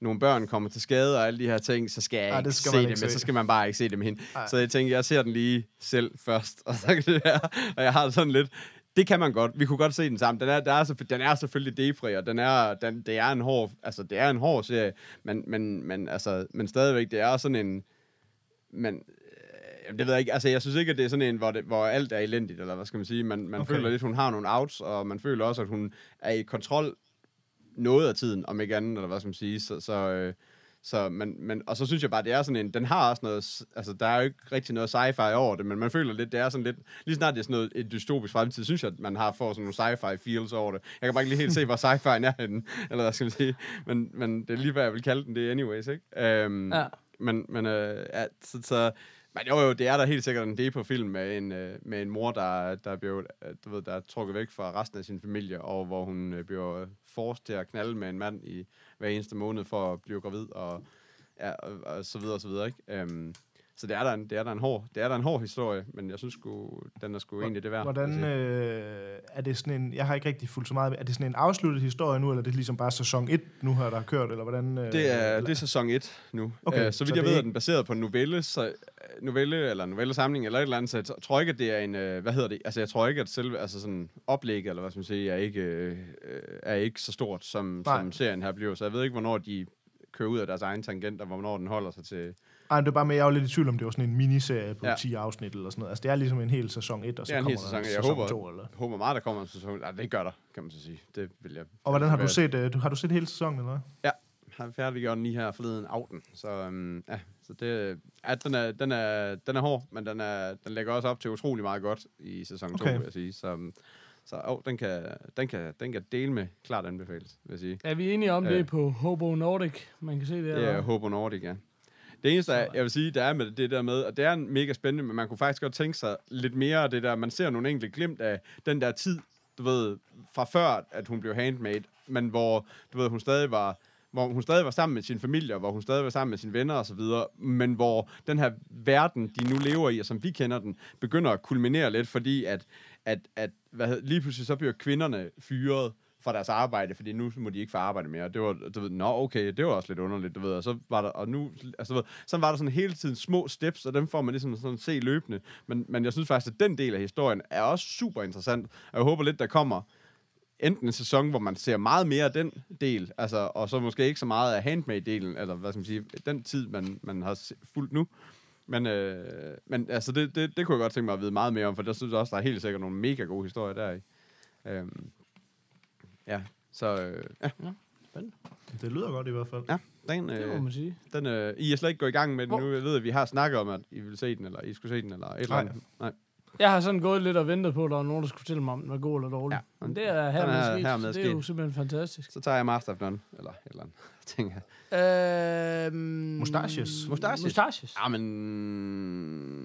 nogle børn kommer til skade og alle de her ting, så skal jeg Ej, ikke det skal se det, ikke men se. så skal man bare ikke se det med hende. Ej. Så jeg tænkte, jeg ser den lige selv først, og så kan det være, og jeg har sådan lidt, det kan man godt. Vi kunne godt se den sammen. Den er, der er, den er selvfølgelig depri, og den er, den, det er en hård, altså det er en hård serie, men, men, men, altså, men stadigvæk, det er sådan en, men øh, det ved jeg ikke, altså jeg synes ikke, at det er sådan en, hvor, det, hvor alt er elendigt, eller hvad skal man sige. Man, man Okay. føler lidt, hun har nogle outs, og man føler også, at hun er i kontrol noget af tiden, om ikke andet, eller hvad skal man sige. Så, så, øh, så men, men, og så synes jeg bare, det er sådan en, den har også noget, altså der er jo ikke rigtig noget sci-fi over det, men man føler lidt, det er sådan lidt, lige snart det er sådan noget et dystopisk fremtid, synes jeg, at man har får sådan nogle sci-fi feels over det. Jeg kan bare ikke lige helt se, hvor sci-fi er henne, eller hvad skal man sige, men, men det er lige, hvad jeg vil kalde den, det anyways, ikke? Øhm, Ja. Men, men øh, ja, så, så men jo, jo, det er der helt sikkert en det på film med en, øh, med en mor, der, der bliver, du ved, der er trukket væk fra resten af sin familie, og hvor hun øh, bliver forced til at knalde med en mand i hver eneste måned for at blive gravid, og, ja, og, og så videre, og så videre, ikke? Øhm, så det er, der en, det, er der en hård, det er der en hård historie, men jeg synes sgu, den er sgu egentlig det værd. Hvordan jeg øh, er det sådan en... Jeg har ikke rigtig fulgt så meget med. Er det sådan en afsluttet historie nu, eller er det ligesom bare sæson 1 nu her, der har kørt, eller hvordan... Øh, Det er, eller- det er sæson 1 nu. Okay, uh, så så vidt jeg det ved, er er den baseret på en novelle, så, øh, novelle eller novellesamling eller et eller andet, så jeg tror ikke, at det er en, uh, hvad hedder det, altså jeg tror ikke, at selve, altså sådan oplægget, eller hvad skal man sige, er ikke, uh, er ikke så stort, som, Nej. som serien her bliver, så jeg ved ikke, hvornår de kører ud af deres egen tangent, og hvornår den holder sig til... Ej, det er bare med, jeg var lidt i tvivl om, det var sådan en miniserie på ja. Ja. 10 afsnit eller sådan noget. Altså, det er ligesom en hel sæson 1, og så er en kommer hel der sæson, en jeg sæson håber, 2, eller... Jeg håber meget, der kommer en sæson. Nej, det gør der, kan man så sige. Det vil jeg... Og hvordan har du set, øh, du, har du set hele sæsonen, eller? Ja, har færdiggjort den lige her forleden aften. Så um, ja, så det, ja, den, er, den, er, den er hård, men den, er, den lægger også op til utrolig meget godt i sæson 2, Okay. vil jeg sige. Så, um, så oh, den, kan, den, kan, den kan dele med klart anbefales, vil jeg sige. Er vi enige om Øh. det på Hobo Nordic? Man kan se det Det her. er Hobo Nordic, ja. Det eneste, er, jeg vil sige, der er med det der med, og det er mega spændende, men man kunne faktisk godt tænke sig lidt mere af det der, man ser nogle enkelte glimt af den der tid, du ved, fra før, at hun blev handmade, men hvor, du ved, hun stadig var, hvor hun stadig var sammen med sin familie, og hvor hun stadig var sammen med sine venner og så videre, men hvor den her verden, de nu lever i, og som vi kender den, begynder at kulminere lidt, fordi at, at, at hvad hed, lige pludselig så bliver kvinderne fyret fra deres arbejde, fordi nu må de ikke få arbejde mere. Det var, du ved, nå okay, det var også lidt underligt, du ved, og så var der, og nu, altså du ved, så var der sådan hele tiden små steps, og dem får man ligesom sådan se løbende, men, men jeg synes faktisk, at den del af historien er også super interessant, og jeg håber lidt, der kommer enten en sæson, hvor man ser meget mere af den del, altså, og så måske ikke så meget af handmade-delen, eller hvad skal man sige, den tid, man, man har fulgt nu. Men, øh, men altså, det, det, det kunne jeg godt tænke mig at vide meget mere om, for der synes jeg også, der er helt sikkert nogle mega gode historier deri. i. Øhm, ja, så øh, ja, Det lyder godt i hvert fald. ja, den, Det må øh, man sige. den øh, I er slet ikke gået i gang med den Hvor- nu. Jeg ved, at vi har snakket om, at I vil se den, eller I skulle se den, eller et eller Nej. andet. Nej. Jeg har sådan gået lidt og ventet på, at der var nogen, der skulle fortælle mig, om den var god eller dårlig. Ja, Ja, men det er her den med er sket, hermed det er jo simpelthen fantastisk. Så tager jeg Master of None, eller et eller andet, tænker jeg. Øhm, Mustaches. Mustaches. Mustaches. Ja,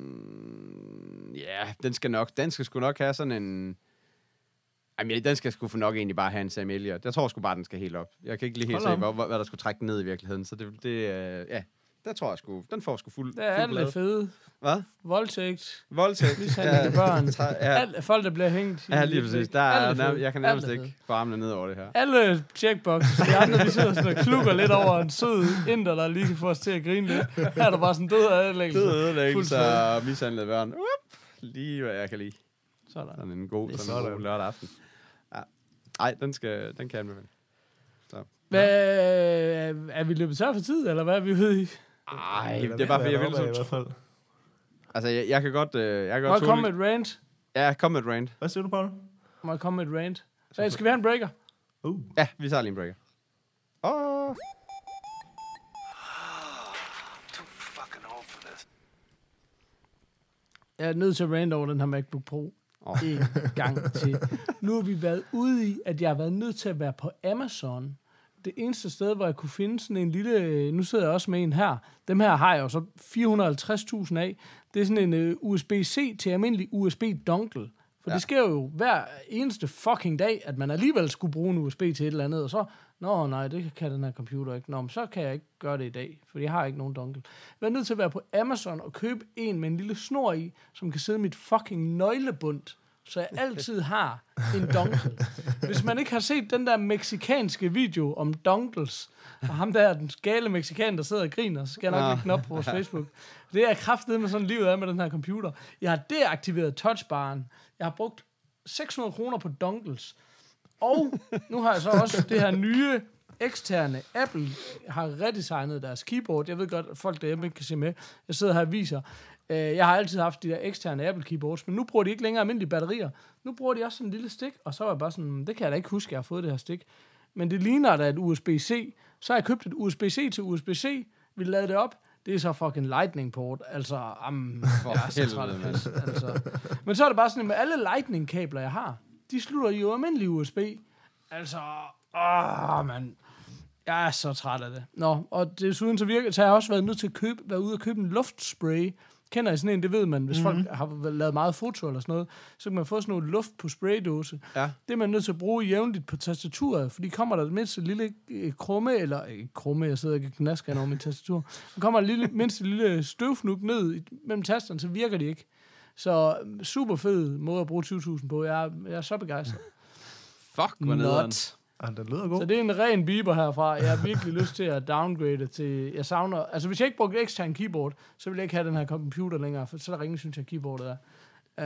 men... Ja, den skal nok... Den skal sgu nok have sådan en... Jamen, den skal sgu for nok egentlig bare have en Sam Elliott. Jeg tror sgu bare, den skal helt op. Jeg kan ikke lige helt Hold se, hvor, hvad der skulle trække den ned i virkeligheden. Så det... det øh, ja, der tror jeg sgu... Den får sgu fuld, Det er fuld alt fede. Hvad? Voldtægt. Voldtægt. Mishandling af børn. Ja, Alt folk, der bliver hængt. ja, lige præcis. Der er, nær, jeg kan nærmest ikke få armene ned over det her. Alle checkboxes. De andre, vi sidder sådan og klukker lidt over en sød inder, der lige kan få os til at grine lidt. Her er der bare sådan død ødelæggelse. Død ødelæggelse og mishandlede børn. Up. lige hvad jeg kan lide. Sådan. Sådan en god, er sådan en god lørdag aften. Ja. Ej, den, skal, den kan jeg anbefale. Hvad, er vi løbet tør for tid, eller hvad er vi ude i? Ej, Eller det er bare fordi, jeg vil er i så... hvert fald. Altså, jeg, jeg kan godt... Øh, jeg kan Må godt jeg komme med et rant? Ja, kom med et rant. Hvad siger du, Paul? Må jeg komme med et rant? Så skal vi have en breaker? Uh. Ja, vi tager lige en breaker. Åh, this. Jeg er nødt til at rant over den her MacBook Pro. Åh. En gang til. Nu har vi været ude i, at jeg har været nødt til at være på Amazon. Det eneste sted, hvor jeg kunne finde sådan en lille... Nu sidder jeg også med en her. Dem her har jeg jo så 450.000 af. Det er sådan en uh, USB-C til almindelig USB-dongle. For. Ja. det sker jo hver eneste fucking dag, at man alligevel skulle bruge en USB til et eller andet, og så, nå nej, det kan den her computer ikke. Nå, men så kan jeg ikke gøre det i dag, for jeg har ikke nogen dongle. Jeg er nødt til at være på Amazon og købe en med en lille snor i, som kan sidde i mit fucking nøglebund, så jeg altid har en dongle. Hvis man ikke har set den der meksikanske video om dongles, og ham der, den gale mexikan, der sidder og griner, så skal jeg nok lægge den op på vores Facebook. Det er kraftet med sådan livet af med den her computer. Jeg har deaktiveret touchbaren. Jeg har brugt 600 kroner på dongles. Og nu har jeg så også det her nye eksterne. Apple har redesignet deres keyboard. Jeg ved godt, at folk derhjemme ikke kan se med. Jeg sidder her og viser. Øh, Jeg har altid haft de der eksterne Apple keyboards, men nu bruger de ikke længere almindelige batterier. Nu bruger de også sådan en lille stik, og så var jeg bare sådan, det kan jeg da ikke huske, at jeg har fået det her stik. Men det ligner da et USB-C. Så har jeg købt et USB-C til USB-C. Vi lavede det op. Det er så fucking lightning port. Altså, am, For jeg er så træt altså. Men så er det bare sådan, med alle lightning-kabler, jeg har, de slutter jo almindelig USB. Altså, åh, mand. Jeg er så træt af det. Nå, og desuden så, virker, så har jeg også været nødt til at købe, være ude og købe en luftspray. Kender I sådan en, det ved man, hvis mm-hmm. folk har lavet meget foto eller sådan noget, så kan man få sådan noget luft på spraydåse. Ja. Det er man nødt til at bruge jævnligt på tastaturet, fordi kommer der mindst et lille øh, krumme, eller ikke krumme, jeg sidder ikke knasker over mit tastatur, men kommer der lille, mindst et lille støvfnug ned mellem tasterne, så virker de ikke. Så øh, super fed måde at bruge 20.000 på. Jeg er, jeg er så begejstret. Fuck, hvor nederen. Not. Ah, den lyder god. Så det er en ren biber herfra. Jeg har virkelig lyst til at downgrade til... Jeg savner... Altså, hvis jeg ikke brugte ekstern keyboard, så ville jeg ikke have den her computer længere, for så er der ingen, synes jeg, keyboardet er.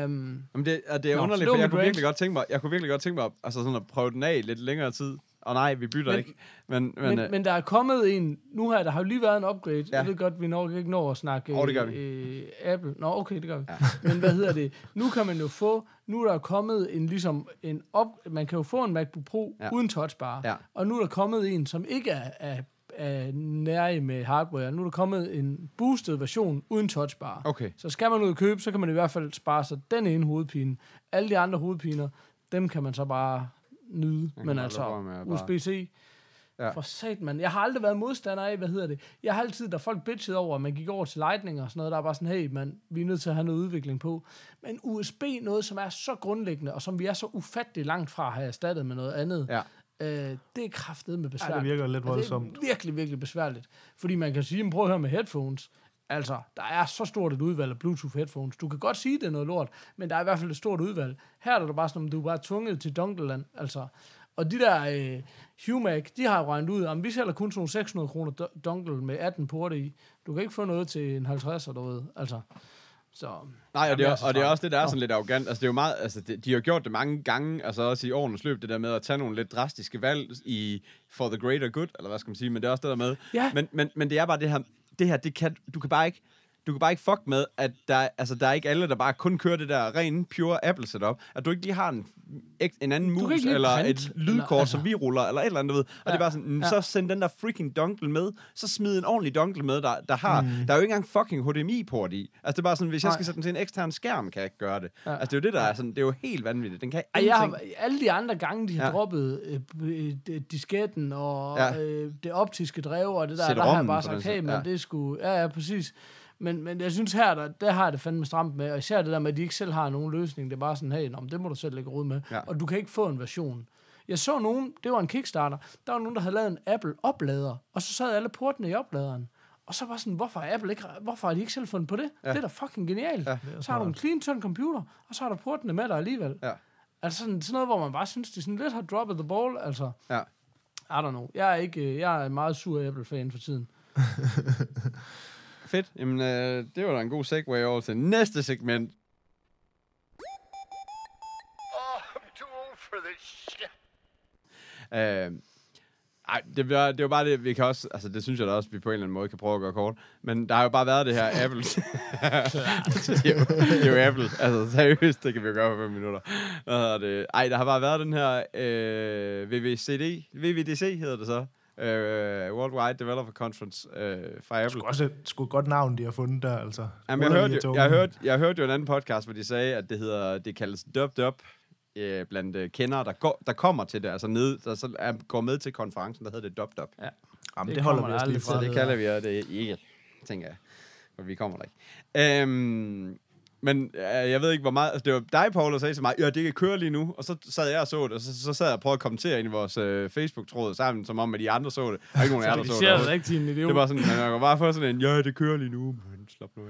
Um, Jamen det, og det er Nå, underligt, for jeg kunne virkelig godt tænke mig, jeg kunne virkelig godt tænke mig, altså sådan at prøve den af lidt længere tid. Og nej, vi bytter Men- ikke. Men, men, men, øh, men der er kommet en... Nu har der har jo lige været en upgrade. Ja. Jeg ved godt, vi når ikke når at snakke Åh, det gør vi. Øh, Apple. Nå, okay, det gør vi. Ja. Men hvad hedder det? Nu kan man jo få... Nu er der kommet en ligesom en op... Man kan jo få en MacBook Pro ja. Uden touchbar. Ja. Og nu er der kommet en, som ikke er, er, er nære med hardware. Nu er der kommet en boosted version uden touchbar. Okay. Så skal man ud og købe, så kan man i hvert fald spare sig den ene hovedpine. Alle de andre hovedpiner, dem kan man så bare nyde. Men altså, USB-C, Ja. ja. for sat, man. Jeg har aldrig været modstander af, hvad hedder det. Jeg har altid, da folk bitchede over, at man gik over til Lightning og sådan noget, der er bare sådan, hey, man, vi er nødt til at have noget udvikling på. Men USB, noget som er så grundlæggende, og som vi er så ufattelig langt fra at have erstattet med noget andet, Ja. øh, det er kraftet med Ja, besværligt. det virker lidt voldsomt. Det er virkelig, virkelig besværligt. Fordi man kan sige, prøv at høre med headphones. Altså, der er så stort et udvalg af Bluetooth headphones. Du kan godt sige, det er noget lort, men der er i hvert fald et stort udvalg. Her er det bare sådan, du er bare tvunget til dongleland. Altså, og de der øh, Humac, de har regnet ud, at vi sælger kun sådan nogle 600 kroner do- dongle med 18 porte i. Du kan ikke få noget til en 50 eller noget. Altså, så... Nej, og det, er, og det er også det, der er sådan lidt arrogant. Altså, det er jo meget, altså, det, de har gjort det mange gange, altså også i årenes løb, det der med at tage nogle lidt drastiske valg i for the greater good, eller hvad skal man sige, men det er også det der med. Ja. Men, men, men det er bare det her, det her, det kan, du kan bare ikke, du kan bare ikke fuck med, at der, altså, der er ikke alle, der bare kun kører det der ren, pure Apple setup. At du ikke lige har en, en anden mus, eller print, et lydkort, eller- altså. som vi ruller, eller et eller andet, ved. Og Ja. det er bare sådan, Ja. så send den der freaking dongle med, så smid en ordentlig dongle med, der, der har, mm. der er jo ikke engang fucking HDMI-port i. Altså det er bare sådan, hvis jeg Nej. skal sætte den til en ekstern skærm, kan jeg ikke gøre det. Ja. Altså det er jo det, der er sådan, det er jo helt vanvittigt. Den kan jeg har, alle de andre gange, de har Ja. droppet øh, øh, disketten og Ja. øh, det optiske drev og det der, der har jeg bare sagt, hey, men ja. det skulle... Ja, ja, præcis. Men, men jeg synes her, der, der har jeg det fandme stramt med, og især det der med, at de ikke selv har nogen løsning. Det er bare sådan, hey, nå, det må du selv lægge råd med. Ja. Og du kan ikke få en version. Jeg så nogen, det var en Kickstarter, der var nogen, der havde lavet en Apple-oplader, og så sad alle portene i opladeren. Og så var sådan, hvorfor har Apple ikke, hvorfor har de ikke selv fundet på det? Ja. Det er da fucking genialt. Ja. Ja, så har du en clean, tynd computer, og så har du portene med dig alligevel. Ja. Altså sådan, sådan noget, hvor man bare synes, de sådan lidt har droppet the ball. Altså, Ja. I don't know. Jeg er, ikke, øh, jeg er en meget sur Apple-fan for tiden. fedt. Jamen, øh, det var da en god segue over til næste segment. Oh, I'm too old for this shit. Øh, ej, det, var, det var bare det, vi kan også... Altså, det synes jeg da også, vi på en eller anden måde kan prøve at gøre kort. Men der har jo bare været det her Apple... det, er jo, det er jo Apple. Altså, seriøst, det kan vi jo gøre på fem minutter. Hvad hedder det? Ej, der har bare været den her øh, VVCD... VVDC hedder det så Øh, Worldwide Developer Conference øh, fra Apple. Sgu også et sgu et godt navn, de har fundet der, altså. Jamen, jeg, hørte, jo, jeg, hørte, jeg hørte jo en anden podcast, hvor de sagde, at det hedder, det kaldes dub dub øh, blandt øh, kendere, der, går, der kommer til det, altså ned, der så er, går med til konferencen, der hedder det dub dub. Ja. Jamen, Det det, holder vi os lige fra. det kalder vi det ikke, tænker jeg. For vi kommer der ikke. Øhm, men øh, jeg ved ikke, hvor meget... Altså, det var dig, Paul, der sagde til mig, ja, det kan køre lige nu. Og så sad jeg og så det, og så, så sad jeg og prøvede at kommentere ind i vores øh, Facebook-tråd sammen, som om, at de andre så det. Og ikke nogen af jer, der De så ser det det. til en idiot. Det var sådan, man kan bare få sådan en, ja, det kører lige nu, men slap nu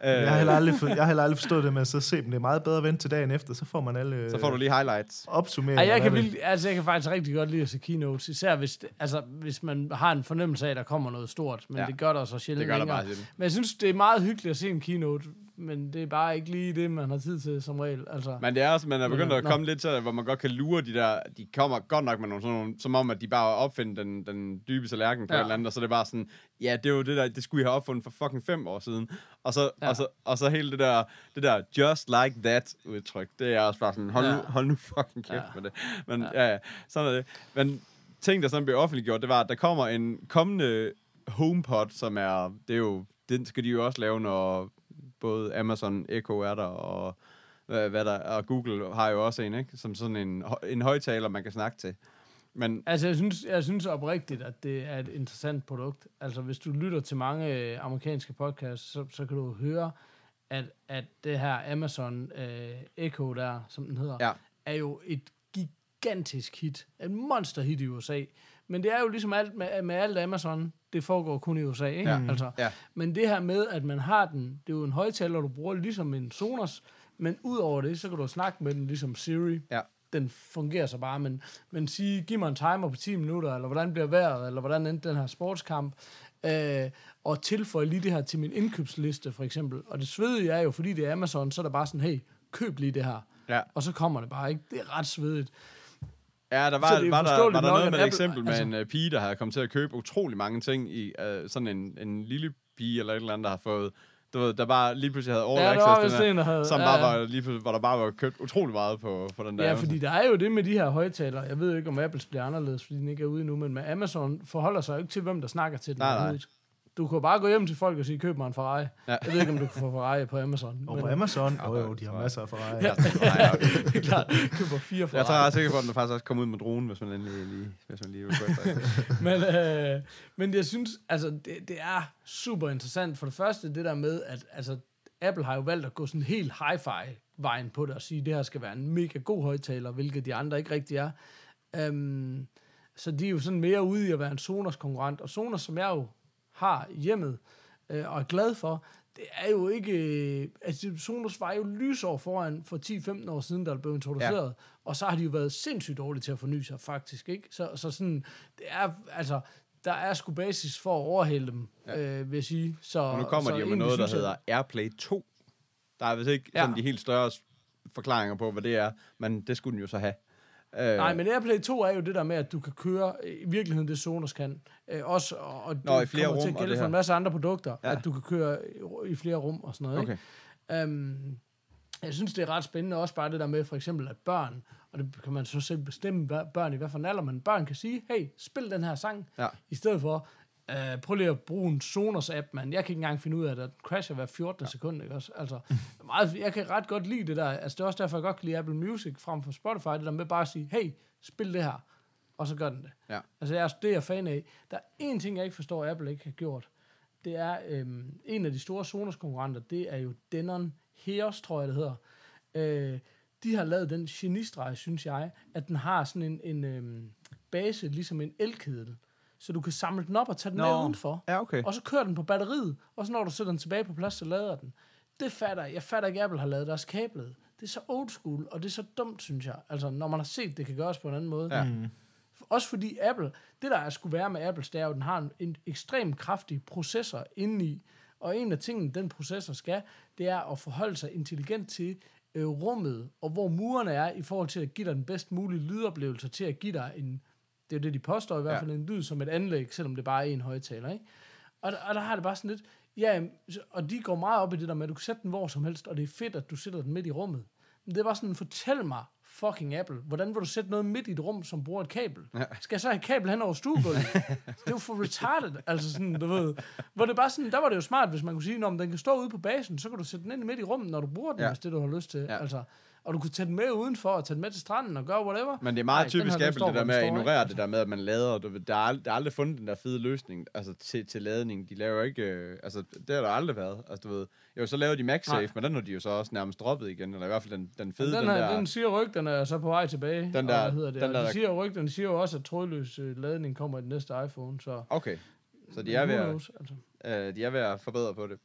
af. Øh, Jeg har, heller aldrig, for, jeg har heller aldrig forstået det med at sidde og se dem. Det er meget bedre at vente til dagen efter, så får man alle så får du lige highlights. opsummeringer. Ej, jeg, kan vildt, altså, jeg kan faktisk rigtig godt lide at se keynotes, især hvis, altså, hvis man har en fornemmelse af, at der kommer noget stort, men Ja. ja. det gør der så sjældent Det gør der bare sjældent. Men jeg synes, det er meget hyggeligt at se en keynote, men det er bare ikke lige det, man har tid til som regel. Altså, Men det er også, man er begyndt Men, at nå. komme lidt til, hvor man godt kan lure de der, de kommer godt nok med nogle sådan nogle, som om, at de bare opfinder den, den dybe tallerken på ja. Ja. et eller andet, og så er det bare sådan, ja, det er jo det der, det skulle I have opfundet for fucking fem år siden. Og så, ja. Ja. og så, og så hele det der, det der just like that udtryk, det er også bare sådan, hold, ja. nu, Ja. hold nu fucking kæft ja. Ja. med det. Men ja. ja, sådan er det. Men ting, der sådan blev offentliggjort, det var, at der kommer en kommende HomePod, som er, det er jo, den skal de jo også lave, når både Amazon Echo er der, og hvad, hvad der, og Google har jo også en, ikke? Som sådan en, en højtaler, man kan snakke til. Men Altså, jeg synes, jeg synes oprigtigt, at det er et interessant produkt. Altså, hvis du lytter til mange øh, amerikanske podcasts, så, så kan du høre, at, at det her Amazon øh, Echo der, som den hedder, Ja. er jo et gigantisk hit. Et monster hit i USA. Men det er jo ligesom alt med, med alt Amazon, det foregår kun i USA, ikke? Ja. Altså, Ja. Men det her med, at man har den, det er jo en højtaler, du bruger ligesom en Sonos, men ud over det, så kan du snakke med den ligesom Siri ja, den fungerer så bare, men, men sige, giv mig en timer på 10 minutter, eller hvordan bliver vejret, eller hvordan endte den her sportskamp, øh, og tilføje lige det her til min indkøbsliste, for eksempel. Og det svedige er jo, fordi det er Amazon, så er der bare sådan, hey, køb lige det her. ja. Og så kommer det bare, ikke? Det er ret svedigt. Ja, der var, var, der, var der noget med et Apple- eksempel med altså- en uh, pige, der havde kommet til at købe utrolig mange ting i uh, sådan en, en lille pige eller et eller andet, der har fået du ved, der bare lige pludselig havde all Ja, access den her, havde- som ja, bare var lige pludselig, hvor der bare var købt utrolig meget på, på den der. Ja, fordi der er jo det med de her højtalere. Jeg ved ikke, om Apples bliver anderledes, fordi den ikke er ude nu, men med Amazon forholder sig jo ikke til, hvem der snakker til den. Nej, nej. Du kan jo bare gå hjem til folk og sige, køb mig en Ferrari. Ja. Jeg ved ikke, om du kan få Ferrari på Amazon. Og men- på Amazon, jo jo, de har masser af Ferrari. Ja, okay. det er klart, køber fire Jeg Ferrari. tror, jeg er sikker på, at den faktisk også kommer ud med dronen, hvis man endelig lige, hvis man lige vil men, øh, men jeg synes, altså, det, det er super interessant. For det første, det der med, at altså, Apple har jo valgt at gå sådan helt hi-fi-vejen på det, og sige, at det her skal være en mega god højtaler, hvilket de andre ikke rigtig er. Um, så de er jo sådan mere ude i at være en Sonos konkurrent, og Sonos, som jeg jo har hjemmet, øh, og er glad for, det er jo ikke... Øh, altså, Sonos var jo lysår foran for 10-15 år siden, da det blev introduceret, ja. og så har de jo været sindssygt dårlige til at forny sig, faktisk, ikke? Så, så sådan, det er, altså, der er sgu basis for at overhælde dem, ja. øh, vil jeg sige. Så, Og nu kommer så de jo med noget, der jeg- hedder Airplay 2. Der er vist ikke Ja. sådan de helt større forklaringer på, hvad det er, men det skulle den jo så have. Øh, Nej, men Airplay 2 er jo det der med, at du kan køre øh, i virkeligheden det Sonos kan. Øh, også, og, og Nå, i det flere kommer til rum at og gælde det for en masse andre produkter, Ja. at du kan køre i, i flere rum og sådan noget. Okay. Ikke? Um, jeg synes, det er ret spændende også bare det der med, for eksempel, at børn, og det kan man så selv bestemme, børn i hvad for en alder, men børn kan sige, hey, spil den her sang, Ja. i stedet for, uh, prøv lige at bruge en Sonos-app, man. Jeg kan ikke engang finde ud af, at den crasher hver 14. Ja. sekund, ikke også? Altså, meget, jeg kan ret godt lide det der. Altså, det er også derfor, jeg godt kan lide Apple Music frem for Spotify, det der med bare at sige, hey, spil det her, og så gør den det. Ja. Altså, jeg, er- det er jeg fan af. Der er én ting, jeg ikke forstår, at Apple ikke har gjort. Det er øhm, en af de store Sonos-konkurrenter, det er jo Denon Heos, tror jeg, det hedder. Øh, de har lavet den genistreg, synes jeg, at den har sådan en, en øhm, base, ligesom en elkedel. Så du kan samle den op og tage den Nå. med udenfor. Ja, okay. Og så kører den på batteriet, og så når du sætter den tilbage på plads, så lader den. Det fatter jeg. Jeg fatter ikke, at Apple har lavet deres kablet. Det er så old school, og det er så dumt, synes jeg. Altså, når man har set, det kan gøres på en anden måde. Ja. Også fordi Apple, det der er skulle være med Apples, det er jo, at den har en, en ekstremt kraftig processor indeni. Og en af tingene, den processor skal, det er at forholde sig intelligent til øh, rummet, og hvor murerne er, i forhold til at give dig den bedst mulige lydoplevelse, til at give dig en, det er jo det, de påstår i hvert Ja. fald, en lyd som et anlæg, selvom det bare er en højtaler, ikke? Og, der- og der har det bare sådan lidt, ja, og de går meget op i det der med, at du kan sætte den hvor som helst, og det er fedt, at du sætter den midt i rummet. Men det er bare sådan, fortæl mig, fucking Apple, hvordan vil du sætte noget midt i et rum, som bruger et kabel? Ja. Skal jeg så have et kabel hen over stuegulvet? det er jo for retarded, altså sådan, du ved. Hvor det bare sådan, der var det jo smart, hvis man kunne sige, om den kan stå ude på basen, så kan du sætte den ind midt i rummet, når du bruger den, ja. Ja. hvis det du har lyst til. Ja. Ja. Altså, og du kunne tage den med udenfor, og tage den med til stranden og gøre whatever. Men det er meget Nej, typisk Apple, det der med at ignorere det der med, at man lader. Du, der, er, ald- der er aldrig fundet den der fede løsning altså, til, til ladning. De laver ikke... Øh, altså, det har der aldrig været. Altså, du ved, jo, så laver de MagSafe, Nej. men den har de jo så også nærmest droppet igen. Eller i hvert fald den, den fede, den, den, her, der... den siger rygterne er så på vej tilbage. Den og der- hvad hedder det? den og der- de siger rygterne siger jo også, at trådløs øh, ladning kommer i den næste iPhone. Så Okay, så de er, ved at, knows, altså. øh, de er ved at forbedre på det.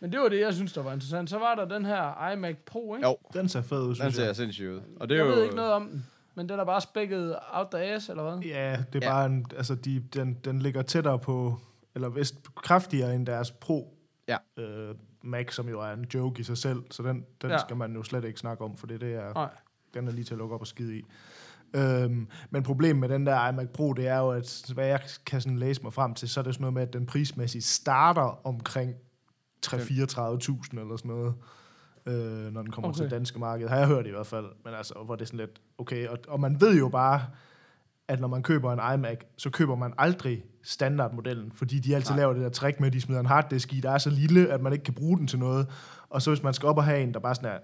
Men det var det, jeg synes, der var interessant. Så var der den her iMac Pro, ikke? Jo, Den ser fed ud, den synes jeg. ser sindssygt ud. Og det er jeg jo... ved ikke noget om den, men den er bare spækket out the ass, eller hvad? Ja, det er Ja. bare en, altså de, den, den ligger tættere på, eller vist kraftigere end deres Pro Ja. øh, Mac, som jo er en joke i sig selv, så den, den Ja. ja. skal man jo slet ikke snakke om, for det, det er, Nej. den er lige til at lukke op og skide i. Øhm, men problemet med den der iMac Pro, det er jo, at hvad jeg kan sådan læse mig frem til, så er det sådan noget med, at den prismæssigt starter omkring 3-34.000 eller sådan noget, øh, når den kommer Okay. til danske marked. Har jeg hørt i hvert fald, men altså, hvor det er sådan lidt, okay, og, og man ved jo bare, at når man køber en iMac, så køber man aldrig standardmodellen, fordi de altid. Nej. laver det der trick med, at de smider en harddisk i, der er så lille, at man ikke kan bruge den til noget. Og så hvis man skal op og have en, der bare sådan er,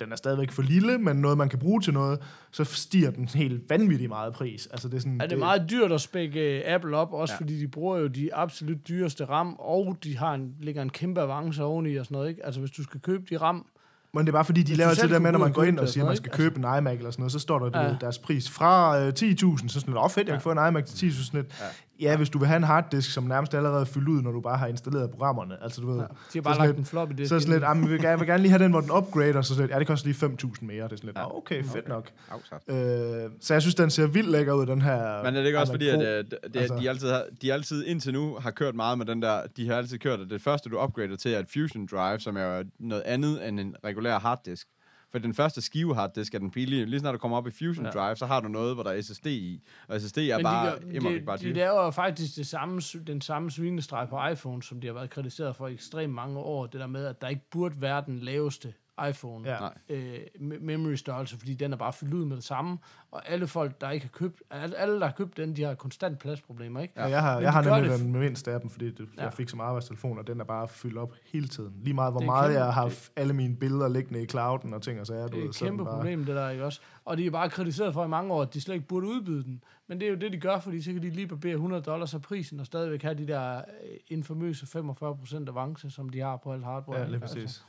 den er stadigvæk for lille, men noget, man kan bruge til noget, så stiger den helt vanvittigt meget pris. Altså, det er, sådan, Er det meget dyrt at spække øh, Apple op, også Ja. ja. fordi de bruger jo de absolut dyreste RAM, og de har en, ligger en kæmpe avance oveni og sådan noget, ikke? Altså, hvis du skal købe de RAM, Men det er bare fordi, de laver altid det der med, når man går ind og siger, at man skal noget, købe en iMac eller sådan noget, så står der Ja. ja. deres pris fra øh, 10.000, så sådan lidt, åh fedt, jeg kan få en iMac til 10.000. Sådan lidt. Ja. Ja, hvis du vil have en harddisk, som nærmest allerede er fyldt ud, når du bare har installeret programmerne. Altså, du ved, ja, de har bare sådan lagt lidt- en floppy disk så er sådan lidt, vi vil gerne, jeg vil gerne lige have den, hvor den upgrader, så sådan lidt, ja, det koster lige 5.000 mere. Det er sådan lidt, Ja. okay, fedt nok. Afsat. Øh, så jeg synes, den ser vildt lækker ud, den her Men er det ikke også fordi, at øh, det, det, Altså- de, altid har, de altid indtil nu har kørt meget med den der, de har altid kørt, at det første, du upgrader til, er et Fusion Drive, som er noget andet end en regulær harddisk. For den første skive harddisk er den billige. Lige snart du kommer op i Fusion Ja. Drive, så har du noget, hvor der er SSD i. Og SSD er Men bare, de, gør, de, bare de, de laver jo faktisk det samme, den samme svinestreg på iPhone, som de har været kritiseret for i ekstremt mange år. Det der med, at der ikke burde være den laveste iPhone Ja. Øh, me- memory størrelse, fordi den er bare fyldt ud med det samme. Og alle folk, der ikke har købt, alle, alle der har købt den, de har konstant pladsproblemer, ikke? Ja, jeg har, Men jeg har nemlig det- den mindste af dem, fordi det, Ja. jeg fik som arbejdstelefon, og den er bare fyldt op hele tiden. Lige meget, hvor meget kæmpe- jeg har det- alle mine billeder liggende i clouden og ting og sager. Det er et er kæmpe bare, problem, det der, ikke også? Og de er bare kritiseret for i mange år, at de slet ikke burde udbyde den. Men det er jo det, de gør, fordi så kan de lige barbere 100 dollars af prisen, og stadigvæk have de der øh, infamøse 45% avance, som de har på alt hardware. Ja, lige Altså, præcis.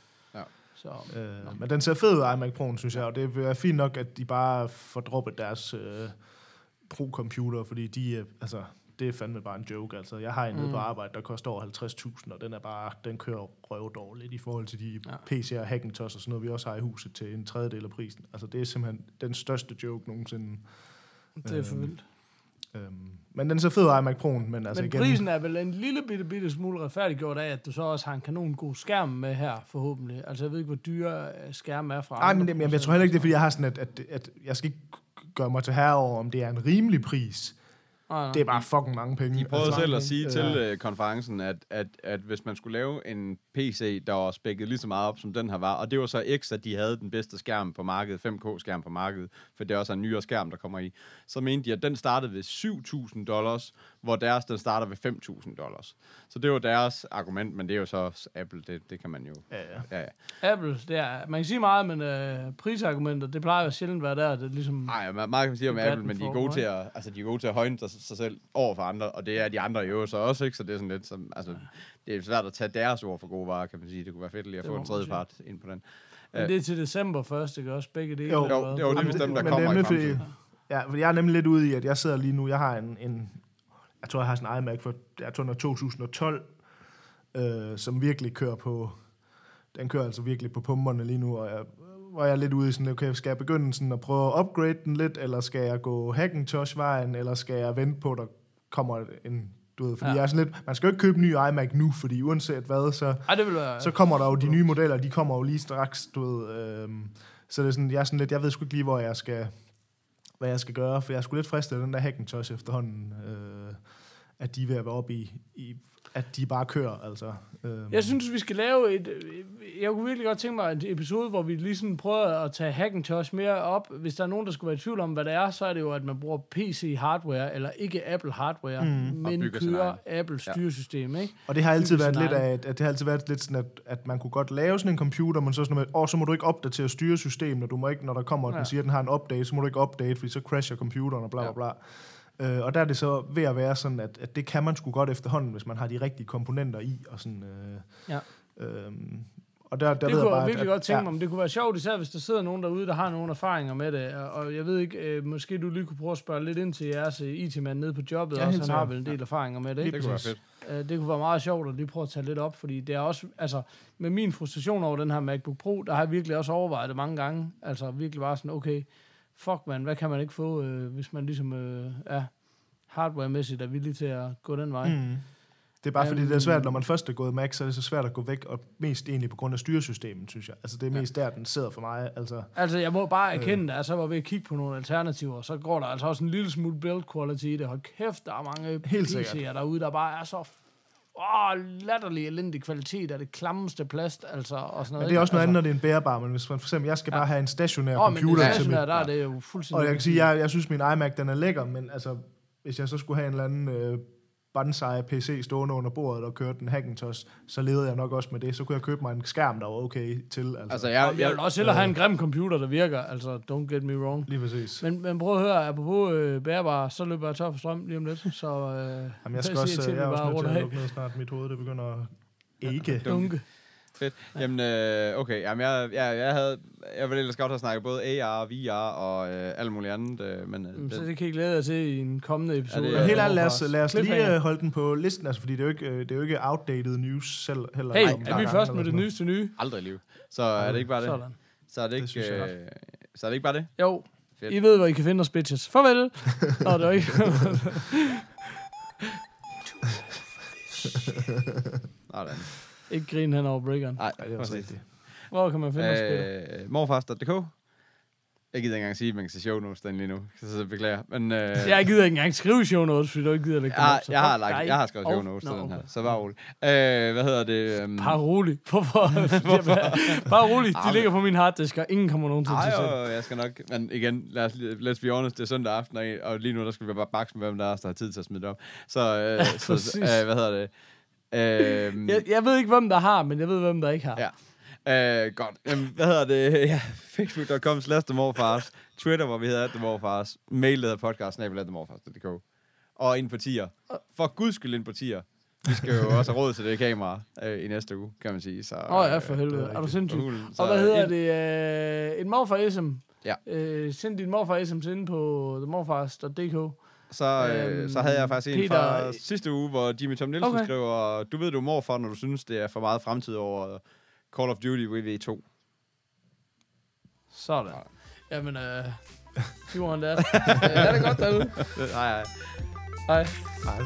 Så, Øh, men den ser fed ud, iMac Pro'en, synes jeg, og det er fint nok, at de bare får droppet deres øh, Pro-computer, fordi de, øh, altså, det er fandme bare en joke. Altså, jeg har en nede Mm. på arbejde, der koster over 50.000, og den er bare, den kører røvdårligt i forhold til de Ja. PC'er Hackintosh og sådan noget, vi også har i huset til en tredjedel af prisen. Altså, det er simpelthen den største joke nogensinde. det er for Øhm, vildt. Øhm, men den ser fed ud, iMac Pro'en, men altså Men igen... prisen er vel en lille bitte, bitte smule retfærdiggjort af, at du så også har en kanon god skærm med her, forhåbentlig. Altså, jeg ved ikke, hvor dyre øh, skærme er fra. Nej, men det, men jeg tror heller ikke, det er, fordi jeg har sådan, at, at, at jeg skal ikke gøre mig til herre over, om det er en rimelig pris. Nej. Det er bare fucking mange penge. De prøvede Altså, selv at sige penge. til øh, konferencen, at, at, at hvis man skulle lave en PC, der var spækket lige så meget op, som den her var, og det var så X, at de havde den bedste skærm på markedet, 5K-skærm på markedet, for det er også en nyere skærm, der kommer i, så mente de, at den startede ved 7.000 dollars, hvor deres, den starter ved 5.000 dollars. Så det var deres argument, men det er jo så Apple, det, det kan man jo... Ja, ja. Ja, ja. Apple, det er, man kan sige meget, men øh, prisargumenter, det plejer jo sjældent at være der. Det er ligesom, Ej, meget meget kan man sige om Apple, men de er gode til at, altså, de er gode til at højne sig, sig selv over for andre, og det er de andre jo så også, ikke? Så det er sådan lidt som, altså, det er svært at tage deres ord for gode varer, kan man sige. Det kunne være fedt lige at Det få en tredje part ind på den. men det er til december først, ikke også? Begge dele. Jo, eller jo, hvad? det hvis dem, der men kommer det er i nemlig, fremtiden. fordi, ja, fordi jeg er nemlig lidt ude i, at jeg sidder lige nu, jeg har en, en jeg tror, jeg har sådan en iMac for, jeg tror, den er 2012, øh, som virkelig kører på, den kører altså virkelig på pumperne lige nu, og jeg, hvor jeg er lidt ude i sådan, okay, skal jeg begynde sådan at prøve at upgrade den lidt, eller skal jeg gå Hackintosh-vejen, eller skal jeg vente på, at der kommer en Du ved, fordi ja. jeg er sådan lidt, man skal jo ikke købe en ny iMac nu, fordi uanset hvad, så, Ej, det vil være... så kommer der jo de nye modeller, de kommer jo lige straks, du ved. Øhm, så det er sådan, jeg er sådan lidt, jeg ved sgu ikke lige, hvor jeg skal, hvad jeg skal gøre, for jeg skulle lidt fristet af den der Hackintosh efterhånden, øh, at de er ved at være oppe i, i at de bare kører, altså. Øhm, Jeg synes, vi skal lave et... Jeg kunne virkelig godt tænke mig en episode, hvor vi lige sådan prøver at tage Hackintosh mere op. Hvis der er nogen, der skulle være i tvivl om, hvad det er, så er det jo, at man bruger PC-hardware, eller ikke Apple-hardware, mm. Og men kører egen. Apple styresystem, ikke? Og det har altid været lidt af, at, det har altid været lidt sådan, at, at man kunne godt lave sådan en computer, men så sådan noget med, åh, så må du ikke opdatere styresystemet, og du må ikke, når der kommer, at Ja. den siger, at den har en update, så må du ikke update, fordi så crasher computeren og bla bla bla. Øh, og der er det så ved at være sådan, at, at det kan man sgu godt efterhånden, hvis man har de rigtige komponenter i, og sådan... Øh, Ja. øhm, og der, der Det ved kunne jeg bare, virkelig at, godt tænke ja, mig, men det kunne være sjovt, især hvis der sidder nogen derude, der har nogle erfaringer med det. Og- Og jeg ved ikke, øh, måske du lige kunne prøve at spørge lidt ind til jeres øh, IT-mand nede på jobbet, Ja, ja, helt han har vel en del erfaringer med det. Det Ikke? kunne være fedt. Øh, det kunne være meget sjovt at lige prøve at tage lidt op, fordi det er også, altså med min frustration over den her MacBook Pro, der har jeg virkelig også overvejet det mange gange. Altså virkelig bare sådan, okay, fuck man, hvad kan man ikke få, øh, hvis man ligesom øh, er hardware-mæssigt er villig til at gå den vej. Mm. Det er bare fordi, det er Øhm. svært, når man først er gået Mac, så er det så svært at gå væk, og mest egentlig på grund af styresystemet, synes jeg. Altså, det er mest der, den sidder for mig. Altså, Altså, jeg må bare erkende, at jeg så var ved at kigge på nogle alternativer, så går der altså også en lille smule build quality i det. Hold kæft, der er mange Helt PC'er sikkert. derude, der bare er så åh, latterlig elendig kvalitet af det klammeste plast, altså, og sådan noget. men det er også noget ikke? andet, når det er en bærbar, men hvis man for eksempel, jeg skal Ja. bare have en stationær det computer til stationære, mit, der er det jo fuldstændig... Og jeg kan sige, jeg, jeg synes, min iMac, den er lækker, men altså, hvis jeg så skulle have en eller anden øh, Banzai PC stående under bordet og kørte en Hackintosh, så levede jeg nok også med det. Så kunne jeg købe mig en skærm, der var okay til. Altså, Altså, Ja, jeg, jeg vil også hellere have en grim computer, der virker, altså, don't get me wrong. Lige præcis. Men, men prøv at høre, apropos øh, bærbar, så løber jeg tør for strøm lige om lidt, så øh, Jamen, jeg skal også, til, jeg er også nødt til at lukke ned snart. Mit hoved, det begynder at ikke. dunke. Fedt. Jamen, øh, okay. Jamen, jeg, jeg, jeg, havde, jeg ville ellers godt have snakket både AR, VR og øh, alt muligt andet, øh, men øh, Mm, Så det, det kan I glæde jer til i en kommende episode. Ja, det helt ærligt, lad os, lad os lige øh, holde den på listen, altså, fordi det er jo ikke, øh, det er jo ikke outdated news selv heller. Hey, er vi først med det nyeste nye? aldrig i liv. Så er det ikke bare det? Sådan. Så er det Det ikke, jeg øh, så er det ikke bare det? Jo, Fedt. I ved, hvor I kan finde os, bitches. Farvel! Nå, det var ikke... Sådan. Ikke grine hen over breakeren. Nej, det er også rigtigt. Hvor kan man finde? Øh, morfars.dk Jeg gider ikke engang sige, at man kan se show notes den lige nu. Så, så beklager. Men, øh, Jeg gider ikke engang skrive show notes, fordi du ikke gider lægge dem jeg, op. så jeg, har lagt, jeg har skrevet show notes Nå, til den her, okay. så bare rolig. Øh, hvad hedder det? Um, Bare rolig. Hvorfor? Bare rolig. De Ej, ligger på min harddisk, og ingen kommer nogen til Ej, at se jo, jeg skal nok... Men igen, lad os, let's be honest, det er søndag aften, og, og lige nu der skal vi bare bakse med, hvem der er, der har tid til at smide det op. Så, øh, så øh, hvad hedder det? Øh, jeg, jeg ved ikke, hvem der har, men jeg ved, hvem der ikke har. Ja. Øh, godt. Jamen, hvad hedder det? Ja, Facebook.com slash themorfars. Twitter, hvor vi hedder themorfars. Mail, der hedder podcast, themorfars.dk. Og ind på tier. For guds skyld ind på tier. Vi skal jo også have råd til det kamera øh, i næste uge, kan man sige. Så, Åh oh, ja, for øh, helvede. det er du sindssyg? hulen. Og hvad hedder ind- det? Øh, en morfar SM. Ja. Øh, send din morfar SM inde på themorfars.dk. Så, øh, så havde jeg faktisk en Peter- fra sidste uge, hvor Jimmy Tom Nielsen Okay. skriver, du ved, du er morfar, når du synes, det er for meget fremtid over Call of Duty WV2. Sådan. Jamen, øh, you want that. Er det godt derude? Hej, hej. Hej. Ej,